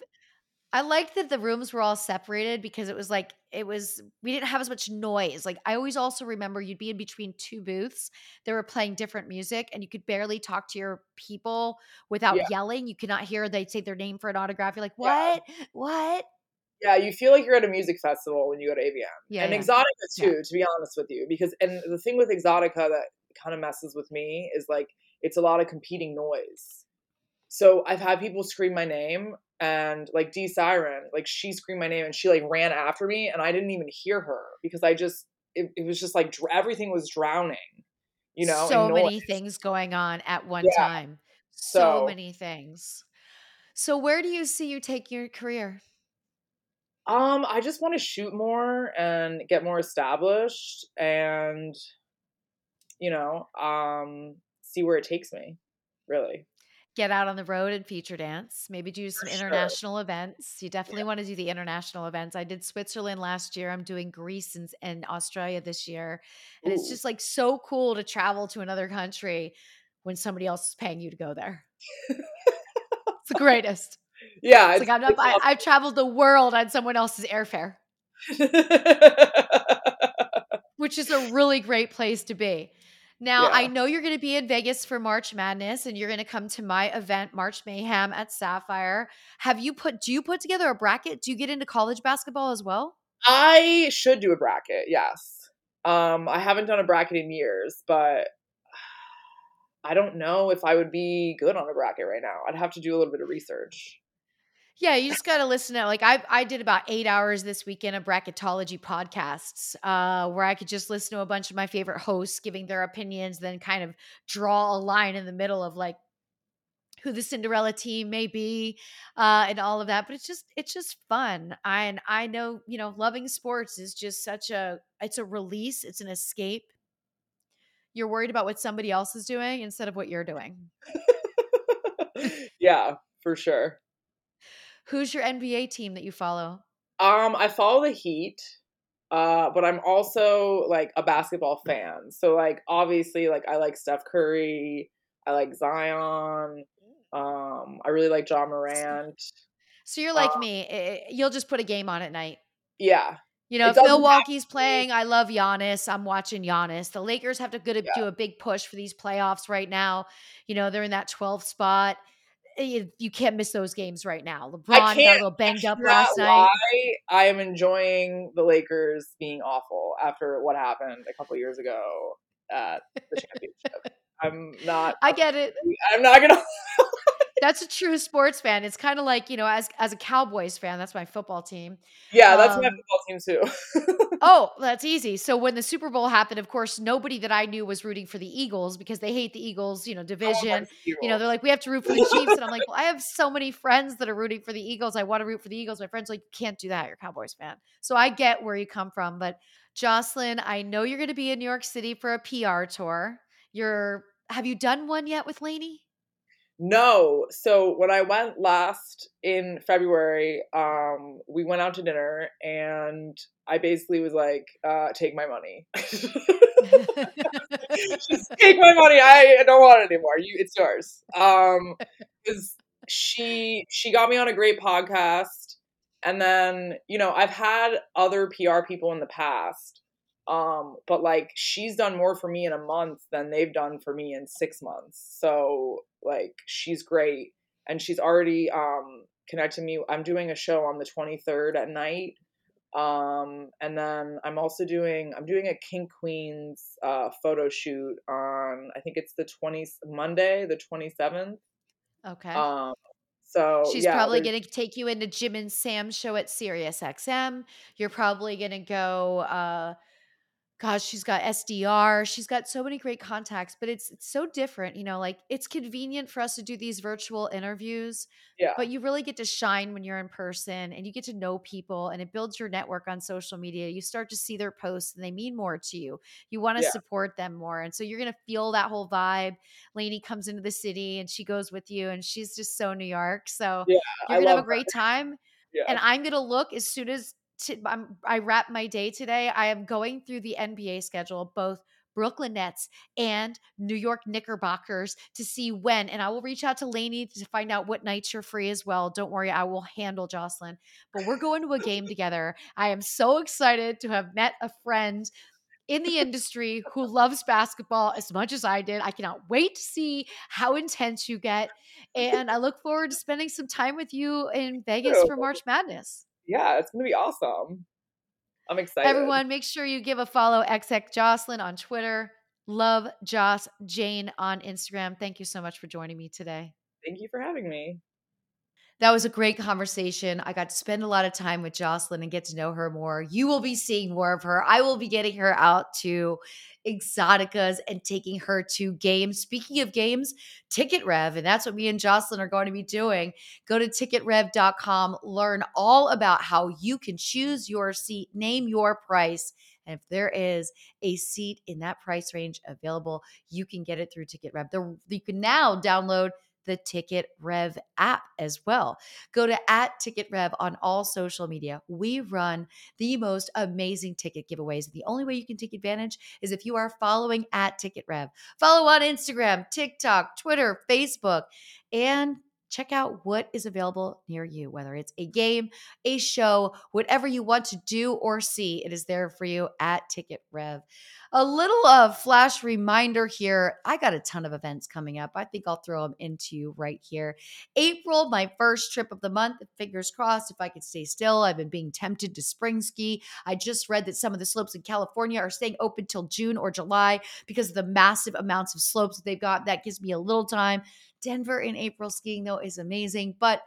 I like that the rooms were all separated because it was like it was we didn't have as much noise. Like I always also remember you'd be in between two booths. They were playing different music and you could barely talk to your people without Yeah. yelling. You could not hear they'd say their name for an autograph. You're like, Yeah. "What? What?" yeah, you feel like you're at a music festival when you go to AVN. Yeah. and yeah. Exotica Yeah. too, to be honest with you, because and the thing with Exotica that kind of messes with me is like it's a lot of competing noise. So I've had people scream my name and like D Siren, like she screamed my name and she like ran after me and I didn't even hear her because I just it, it was just like dr- everything was drowning, you know. so many things going on at one Yeah. time. So So- many things. So where do you see you take your career? Um, I just want to shoot more and get more established and you know, um see where it takes me. Really. Get out on the road and feature dance. Maybe do some For sure. international events. You definitely want to do the international events. I did Switzerland last year. I'm doing Greece and, and Australia this year. And it's just like so cool to travel to another country when somebody else is paying you to go there. it's the greatest. Yeah, It's like I'm not, I, I've traveled the world on someone else's airfare, which is a really great place to be. Now, I know you're going to be in Vegas for March Madness and you're going to come to my event, March Mayhem at Sapphire. Have you put, do you put together a bracket? Do you get into college basketball as well? I should do a bracket, yes. Um, I haven't done a bracket in years, but I don't know if I would be good on a bracket right now. I'd have to do a little bit of research. Yeah, you just got to listen to like I I did about 8 hours this weekend of bracketology podcasts uh where I could just listen to a bunch of my favorite hosts giving their opinions then kind of draw a line in the middle of like who the Cinderella team may be uh and all of that, but it's just it's just fun. I and I know, you know, loving sports is just such a it's a release, it's an escape. You're worried about what somebody else is doing instead of what you're doing. yeah, for sure. Who's your NBA team that you follow? Um, I follow the Heat, uh, but I'm also like a basketball fan. So like obviously like I like Steph Curry, I like Zion, um, I really like Ja Morant. So you're like Uh, me. eh, You'll just put a game on at night. Yeah. You know, It if have Milwaukee's playing, I love Giannis. I'm watching Giannis. The Lakers have to go to Yeah. do a big push for these playoffs right now. You know, they're in that 12th spot. Eh, You, you can't miss those games right now. LeBron got a little banged up last night. I am enjoying the Lakers being awful after what happened a couple years ago at the championship. I'm not. I get it. I'm not gonna. That's a true sports fan. It's kind of like, you know, as as a Cowboys fan, that's my football team. Yeah, that's my Um, football team too. Oh, that's easy. So when the Super Bowl happened, of course, nobody that I knew was rooting for the Eagles because they hate the Eagles, you know, Oh, division. You know, they're like, we have to root for the Chiefs. And I'm like, well, I have so many friends that are rooting for the Eagles. I want to root for the Eagles. My friends are like, you can't do that. You're a Cowboys fan. So I get where you come from. But Joslyn, I know you're going to be in New York City for a PR tour. You're, have you done one yet with Lainey? No. So when I went last in February, um, we went out to dinner and I basically was like, uh, take my money. Just take my money. I don't want it anymore. You it's yours. Um she she got me on a great podcast and then, you know, I've had other PR people in the past. Um, but like she's done more for me in a month than they've done for me in six months. So like she's great. And she's already um connected me. I'm doing a show on the 23rd at night. Um, and then I'm also doing I'm doing a King Queens uh photo shoot on I think it's the 20th Monday, the 27th. okay. Um so She's yeah, probably going to take you into Jim and Sam's show at Sirius XM. You're probably going to go uh gosh, she's got SDR. She's got so many great contacts, but it's it's so different, you know, like it's convenient for us to do these virtual interviews, Yeah. but you really get to shine when you're in person and you get to know people and it builds your network on social media. You start to see their posts and they mean more to you. You want to Yeah. support them more. And so you're going to feel that whole vibe. Lainey comes into the city and she goes with you and she's just so New York. So Yeah, you're going to have a great time yeah. and I'm gonna look as soon as t- I'm, I wrap my day today. I am going through the NBA schedule, both Brooklyn Nets and New York Knickerbockers to see when. And I will reach out to Lainey to find out what nights you're free as well. Don't worry, I will handle Joslyn. But we're going to a game together. I am so excited to have met a friend in the industry who loves basketball as much as I did. I cannot wait to see how intense you get. And I look forward to spending some time with you in Vegas for March Madness. Yeah, it's going to be awesome. I'm excited. Everyone, make sure you give a follow XX Joslyn on Twitter. Love Joss Jane on Instagram. Thank you so much for joining me today. Thank you for having me. That was a great conversation. I got to spend a lot of time with Joslyn and get to know her more. You will be seeing more of her. I will be getting her out to exoticas and taking her to games. Speaking of games, Ticket Rev, and that's what me and Joslyn are going to be doing. Go to ticketrev.com, learn all about how you can choose your seat, name your price. And if there is a seat in that price range available, you can get it through Ticket Rev. You can now download the Ticket Rev app as well. Go to at Ticket Rev on all social media. We run the most amazing ticket giveaways. The only way you can take advantage is if you are following at Ticket Rev. Follow on Instagram, TikTok, Twitter, Facebook, and check out what is available near you, whether it's a game, a show, whatever you want to do or see, it is there for you at Ticket Rev. A little uh, flash reminder here. I got a ton of events coming up. I think I'll throw them into you right here. April, my first trip of the month. Fingers crossed if I could stay still. I've been being tempted to spring ski. I just read that some of the slopes in California are staying open till June or July because of the massive amounts of slopes that they've got. That gives me a little time. Denver in April skiing, though, is amazing. But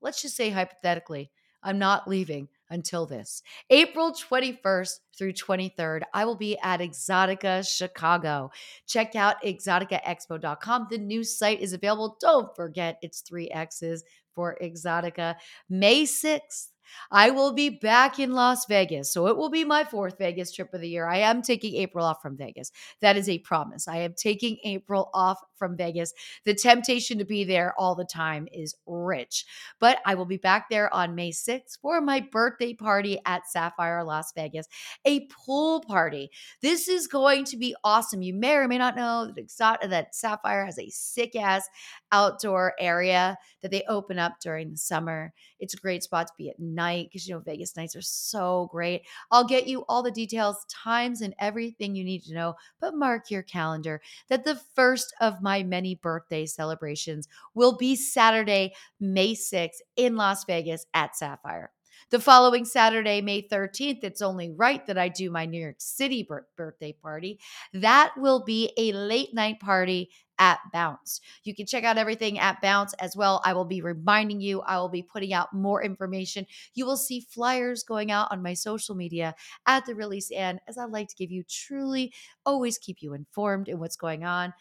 let's just say hypothetically, I'm not leaving until this. April 21st through 23rd, I will be at Exotica Chicago. Check out exoticaexpo.com. The new site is available. Don't forget, it's three X's for Exotica. May 6th I will be back in Las Vegas. So it will be my fourth Vegas trip of the year. I am taking April off from Vegas. That is a promise. I am taking April off from Vegas. The temptation to be there all the time is rich. But I will be back there on May 6th for my birthday party at Sapphire Las Vegas, a pool party. This is going to be awesome. You may or may not know that, Sapphire has a sick ass outdoor area that they open up during the summer. It's a great spot to be at night because you know Vegas nights are so great. I'll get you all the details, times, and everything you need to know. But mark your calendar that the first of my many birthday celebrations will be Saturday, May 6th in Las Vegas at Sapphire. The following Saturday, May 13th, it's only right that I do my New York City birthday party. That will be a late night party at Bounce. You can check out everything at Bounce as well. I will be reminding you, I will be putting out more information. You will see flyers going out on my social media at the release and as I like to give you truly always keep you informed in what's going on.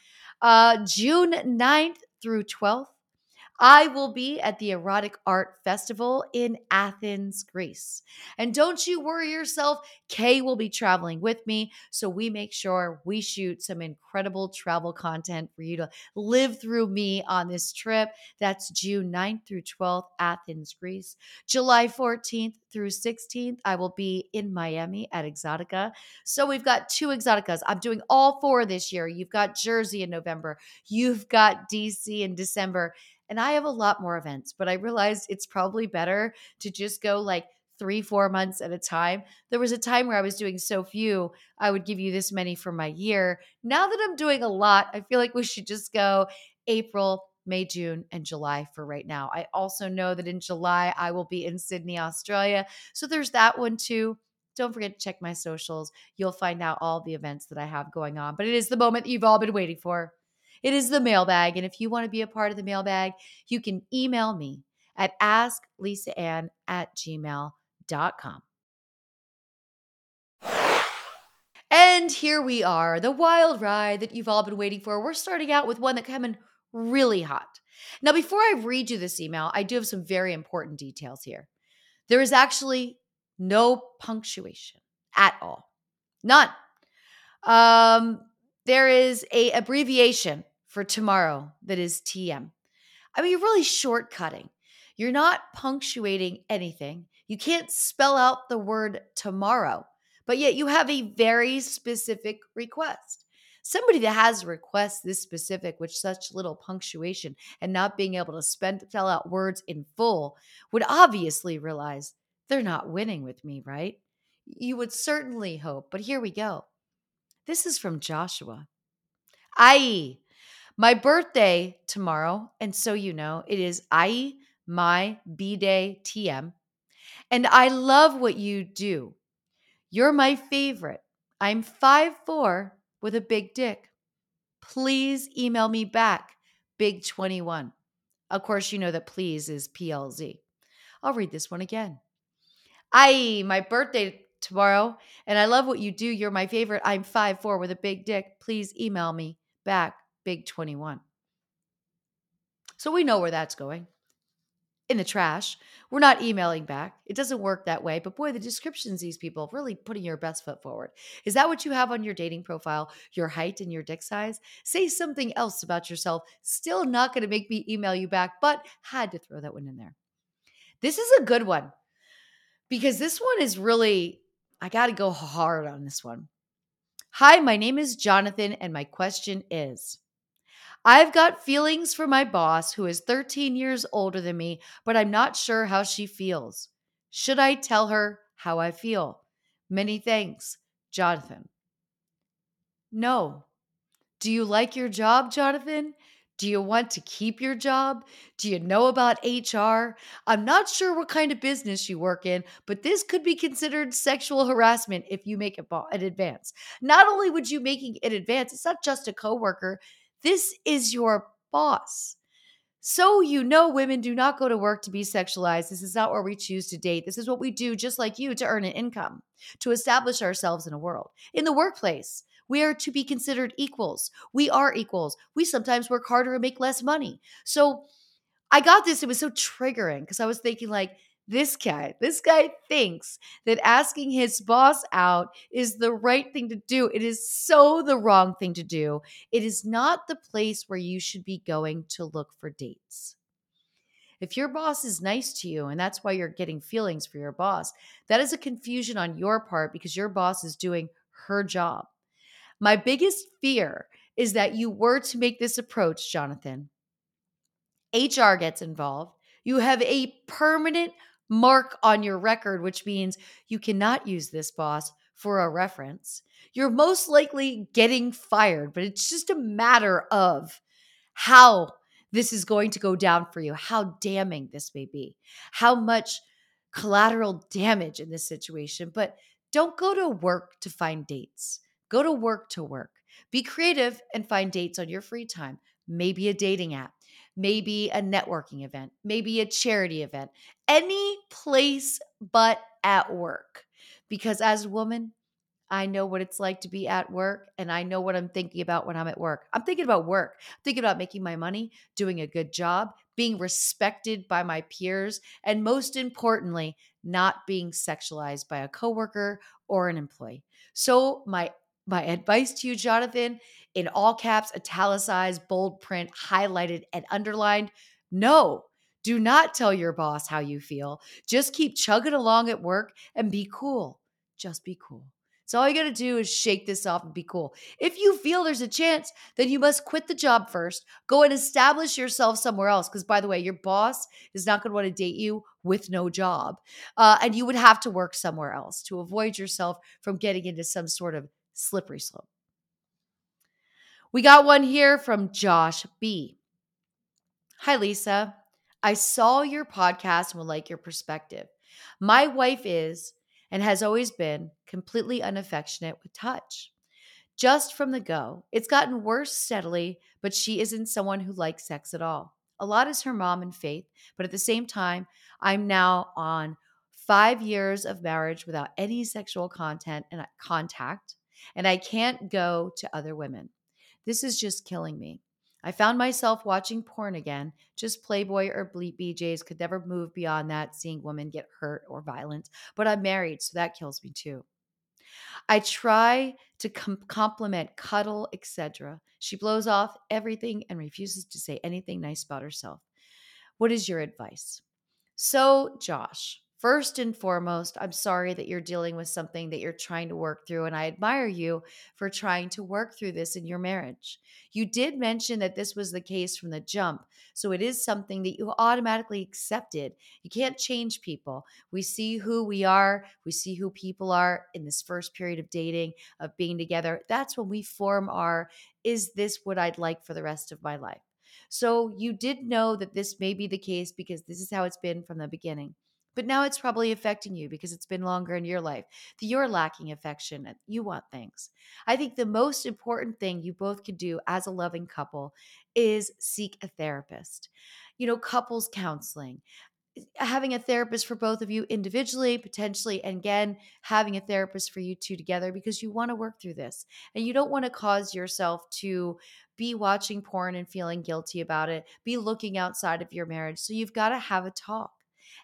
Uh June 9th through 12th I will be at the Erotic Art Festival in Athens, Greece. And don't you worry yourself, Kay will be traveling with me. So we make sure we shoot some incredible travel content for you to live through me on this trip. That's June 9th through 12th, Athens, Greece. July 14th through 16th, I will be in Miami at Exotica. So we've got two Exoticas. I'm doing all four this year. You've got Jersey in November, you've got DC in December. And I have a lot more events, but I realized it's probably better to just go like three, four months at a time. There was a time where I was doing so few, I would give you this many for my year. Now that I'm doing a lot, I feel like we should just go April, May, June, and July for right now. I also know that in July, I will be in Sydney, Australia. So there's that one too. Don't forget to check my socials. You'll find out all the events that I have going on. But it is the moment that you've all been waiting for. It is the mailbag. And if you want to be a part of the mailbag, you can email me at asklisaann at gmail.com. And here we are, the wild ride that you've all been waiting for. We're starting out with one that came in really hot. Now, before I read you this email, I do have some very important details here. There is actually no punctuation at all. None. Um, there is a abbreviation for tomorrow that is TM. I mean, you're really shortcutting. You're not punctuating anything. You can't spell out the word tomorrow, but yet you have a very specific request. Somebody that has requests this specific with such little punctuation and not being able to spell out words in full would obviously realize they're not winning with me, right? You would certainly hope, but here we go. This is from Joshua. I, my birthday tomorrow, and so you know, it is I, my B Day TM. And I love what you do. You're my favorite. I'm five four with a big dick. Please email me back, big21. Of course, you know that please is PLZ. I'll read this one again. I, my birthday tomorrow, and I love what you do. You're my favorite. I'm five four with a big dick. Please email me back, big21. So we know where that's going in the trash. We're not emailing back. It doesn't work that way. But boy, the descriptions these people really putting your best foot forward. Is that what you have on your dating profile? Your height and your dick size? Say something else about yourself. Still not going to make me email you back, but had to throw that one in there. This is a good one because this one is really, I got to go hard on this one. Hi, my name is Jonathan, and my question is I've got feelings for my boss who is 13 years older than me, but I'm not sure how she feels. Should I tell her how I feel? Many thanks, Jonathan. No. Do you like your job, Jonathan? Do you want to keep your job? Do you know about HR? I'm not sure what kind of business you work in, but this could be considered sexual harassment if you make it in advance. Not only would you making it advance, it's not just a coworker. This is your boss. So, you know, women do not go to work to be sexualized. This is not where we choose to date. This is what we do, just like you, to earn an income, to establish ourselves in a world. In the workplace, we are to be considered equals. We are equals. We sometimes work harder and make less money. So, I got this. It was so triggering because I was thinking, like, this guy, this guy thinks that asking his boss out is the right thing to do. It is so the wrong thing to do. It is not the place where you should be going to look for dates. If your boss is nice to you and that's why you're getting feelings for your boss, that is a confusion on your part because your boss is doing her job. My biggest fear is that you were to make this approach, Jonathan. HR gets involved. You have a permanent mark on your record, which means you cannot use this boss for a reference. You're most likely getting fired, but it's just a matter of how this is going to go down for you, how damning this may be, how much collateral damage in this situation. But don't go to work to find dates. Go to work to work. Be creative and find dates on your free time, maybe a dating app maybe a networking event, maybe a charity event, any place but at work. Because as a woman, I know what it's like to be at work and I know what I'm thinking about when I'm at work. I'm thinking about work. I'm thinking about making my money, doing a good job, being respected by my peers, and most importantly, not being sexualized by a coworker or an employee. So my my advice to you, Jonathan, in all caps, italicized, bold print, highlighted, and underlined no, do not tell your boss how you feel. Just keep chugging along at work and be cool. Just be cool. So all you got to do is shake this off and be cool. If you feel there's a chance, then you must quit the job first. Go and establish yourself somewhere else. Because by the way, your boss is not going to want to date you with no job, uh, and you would have to work somewhere else to avoid yourself from getting into some sort of slippery slope. We got one here from Josh B. Hi, Lisa. I saw your podcast and would like your perspective. My wife is and has always been completely unaffectionate with touch. Just from the go, it's gotten worse steadily, but she isn't someone who likes sex at all. A lot is her mom and faith, but at the same time, I'm now on five years of marriage without any sexual content and contact and I can't go to other women. This is just killing me. I found myself watching porn again. Just Playboy or Bleep BJs could never move beyond that, seeing women get hurt or violent. But I'm married, so that kills me too. I try to com- compliment, cuddle, etc. She blows off everything and refuses to say anything nice about herself. What is your advice? So, Josh, First and foremost, I'm sorry that you're dealing with something that you're trying to work through, and I admire you for trying to work through this in your marriage. You did mention that this was the case from the jump, so it is something that you automatically accepted. You can't change people. We see who we are, we see who people are in this first period of dating, of being together. That's when we form our is this what I'd like for the rest of my life? So you did know that this may be the case because this is how it's been from the beginning. But now it's probably affecting you because it's been longer in your life that you're lacking affection you want things. I think the most important thing you both could do as a loving couple is seek a therapist. You know, couples counseling, eh, having a therapist for both of you individually, potentially, and again, having a therapist for you two together because you want to work through this and you don't want to cause yourself to be watching porn and feeling guilty about it, be looking outside of your marriage. So you've got to have a talk.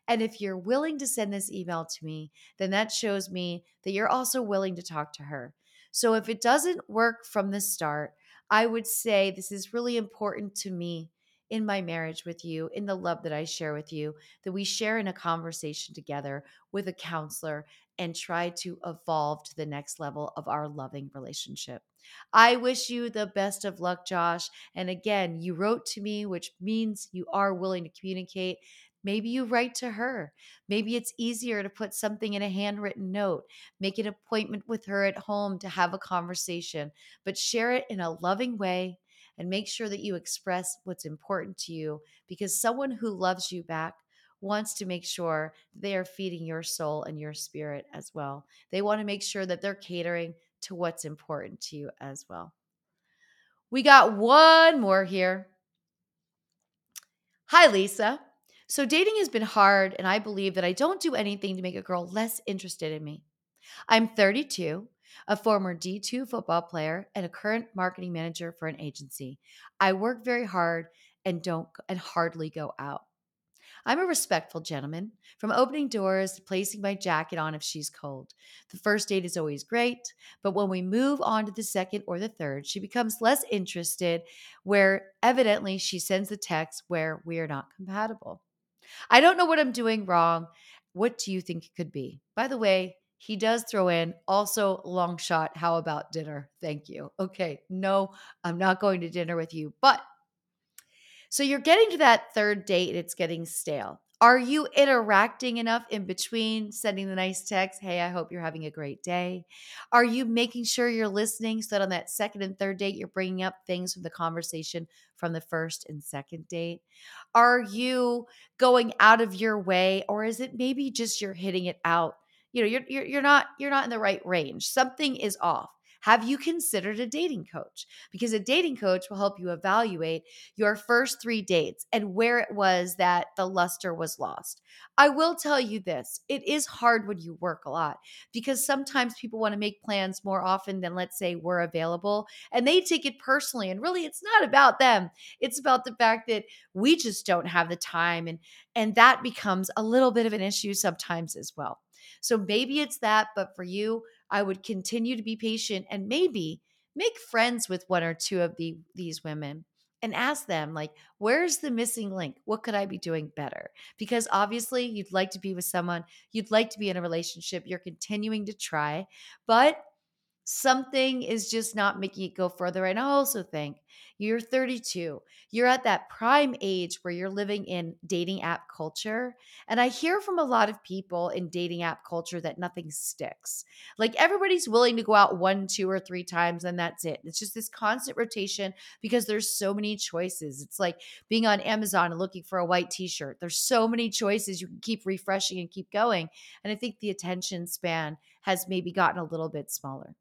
And if you're willing to send this email to me, then that shows me that you're also willing to talk to her. So if it doesn't work from the start, I would say this is really important to me in my marriage with you, in the love that I share with you, that we share in a conversation together with a counselor and try to evolve to the next level of our loving relationship. I wish you the best of luck, Josh. And again, you wrote to me, which means you are willing to communicate. Maybe you write to her. Maybe it's easier to put something in a handwritten note. Make an appointment with her at home to have a conversation, but share it in a loving way and make sure that you express what's important to you because someone who loves you back wants to make sure they are feeding your soul and your spirit as well. They want to make sure that they're catering to what's important to you as well. We got one more here. Hi, Lisa. So, dating has been hard, and I believe that I don't do anything to make a girl less interested in me. I'm 32, a former D2 football player, and a current marketing manager for an agency. I work very hard and don't and hardly go out. I'm a respectful gentleman, from opening doors to placing my jacket on if she's cold. The first date is always great, but when we move on to the second or the third, she becomes less interested, where evidently she sends the text where we are not compatible. I don't know what I'm doing wrong. What do you think it could be? By the way, he does throw in also long shot. How about dinner? Thank you. Okay. No, I'm not going to dinner with you. But so you're getting to that third date, it's getting stale. Are you interacting enough in between, sending the nice text, hey, I hope you're having a great day? Are you making sure you're listening so that on that second and third date, you're bringing up things from the conversation from the first and second date? Are you going out of your way, or is it maybe just you're hitting it out? You know, you're, you're, you're not you're not in the right range. Something is off. Have you considered a dating coach? Because a dating coach will help you evaluate your first three dates and where it was that the luster was lost. I will tell you this it is hard when you work a lot because sometimes people want to make plans more often than, let's say, we're available and they take it personally. And really, it's not about them, it's about the fact that we just don't have the time. And, and that becomes a little bit of an issue sometimes as well. So maybe it's that, but for you, I would continue to be patient and maybe make friends with one or two of the these women and ask them like where's the missing link what could i be doing better because obviously you'd like to be with someone you'd like to be in a relationship you're continuing to try but something is just not making it go further. And I also think you're 32. You're at that prime age where you're living in dating app culture. And I hear from a lot of people in dating app culture that nothing sticks. Like everybody's willing to go out one, two, or three times, and that's it. It's just this constant rotation because there's so many choices. It's like being on Amazon and looking for a white t shirt. There's so many choices. You can keep refreshing and keep going. And I think the attention span has maybe gotten a little bit smaller.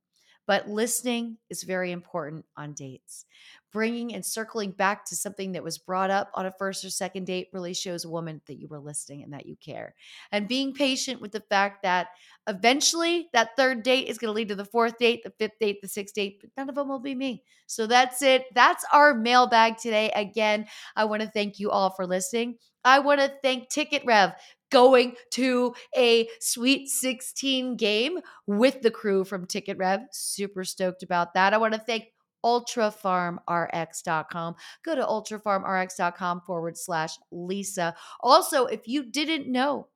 But listening is very important on dates. Bringing and circling back to something that was brought up on a first or second date really shows a woman that you were listening and that you care. And being patient with the fact that eventually that third date is going to lead to the fourth date, the fifth date, the sixth date, but none of them will be me. So that's it. That's our mailbag today. Again, I want to thank you all for listening. I want to thank Ticket Rev going to a Sweet 16 game with the crew from Ticket Rev. Super stoked about that. I want to thank ultrafarmrx.com. Go to ultrafarmrx.com forward slash Lisa. Also, if you didn't know,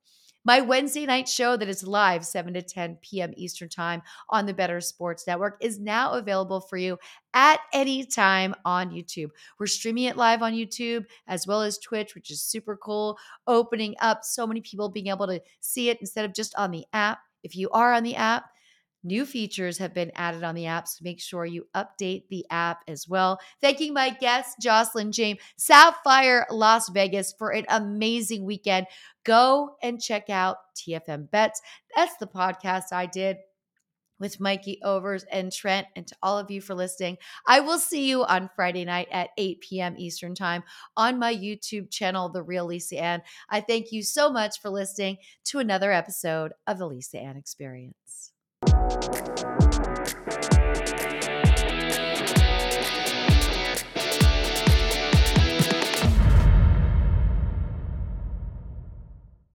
My Wednesday night show that is live 7 to 10 p.m. Eastern Time on the Bettor Sports Network is now available for you at any time on YouTube. We're streaming it live on YouTube as well as Twitch, which is super cool, opening up so many people being able to see it instead of just on the app. If you are on the app, New features have been added on the app, so make sure you update the app as well. Thanking my guest, Joslyn James, Sapphire Las Vegas, for an amazing weekend. Go and check out TFM Bets. That's the podcast I did with Mikey Overs and Trent, and to all of you for listening. I will see you on Friday night at 8 p.m. Eastern Time on my YouTube channel, The Real Lisa Ann. I thank you so much for listening to another episode of The Lisa Ann Experience. フフフ。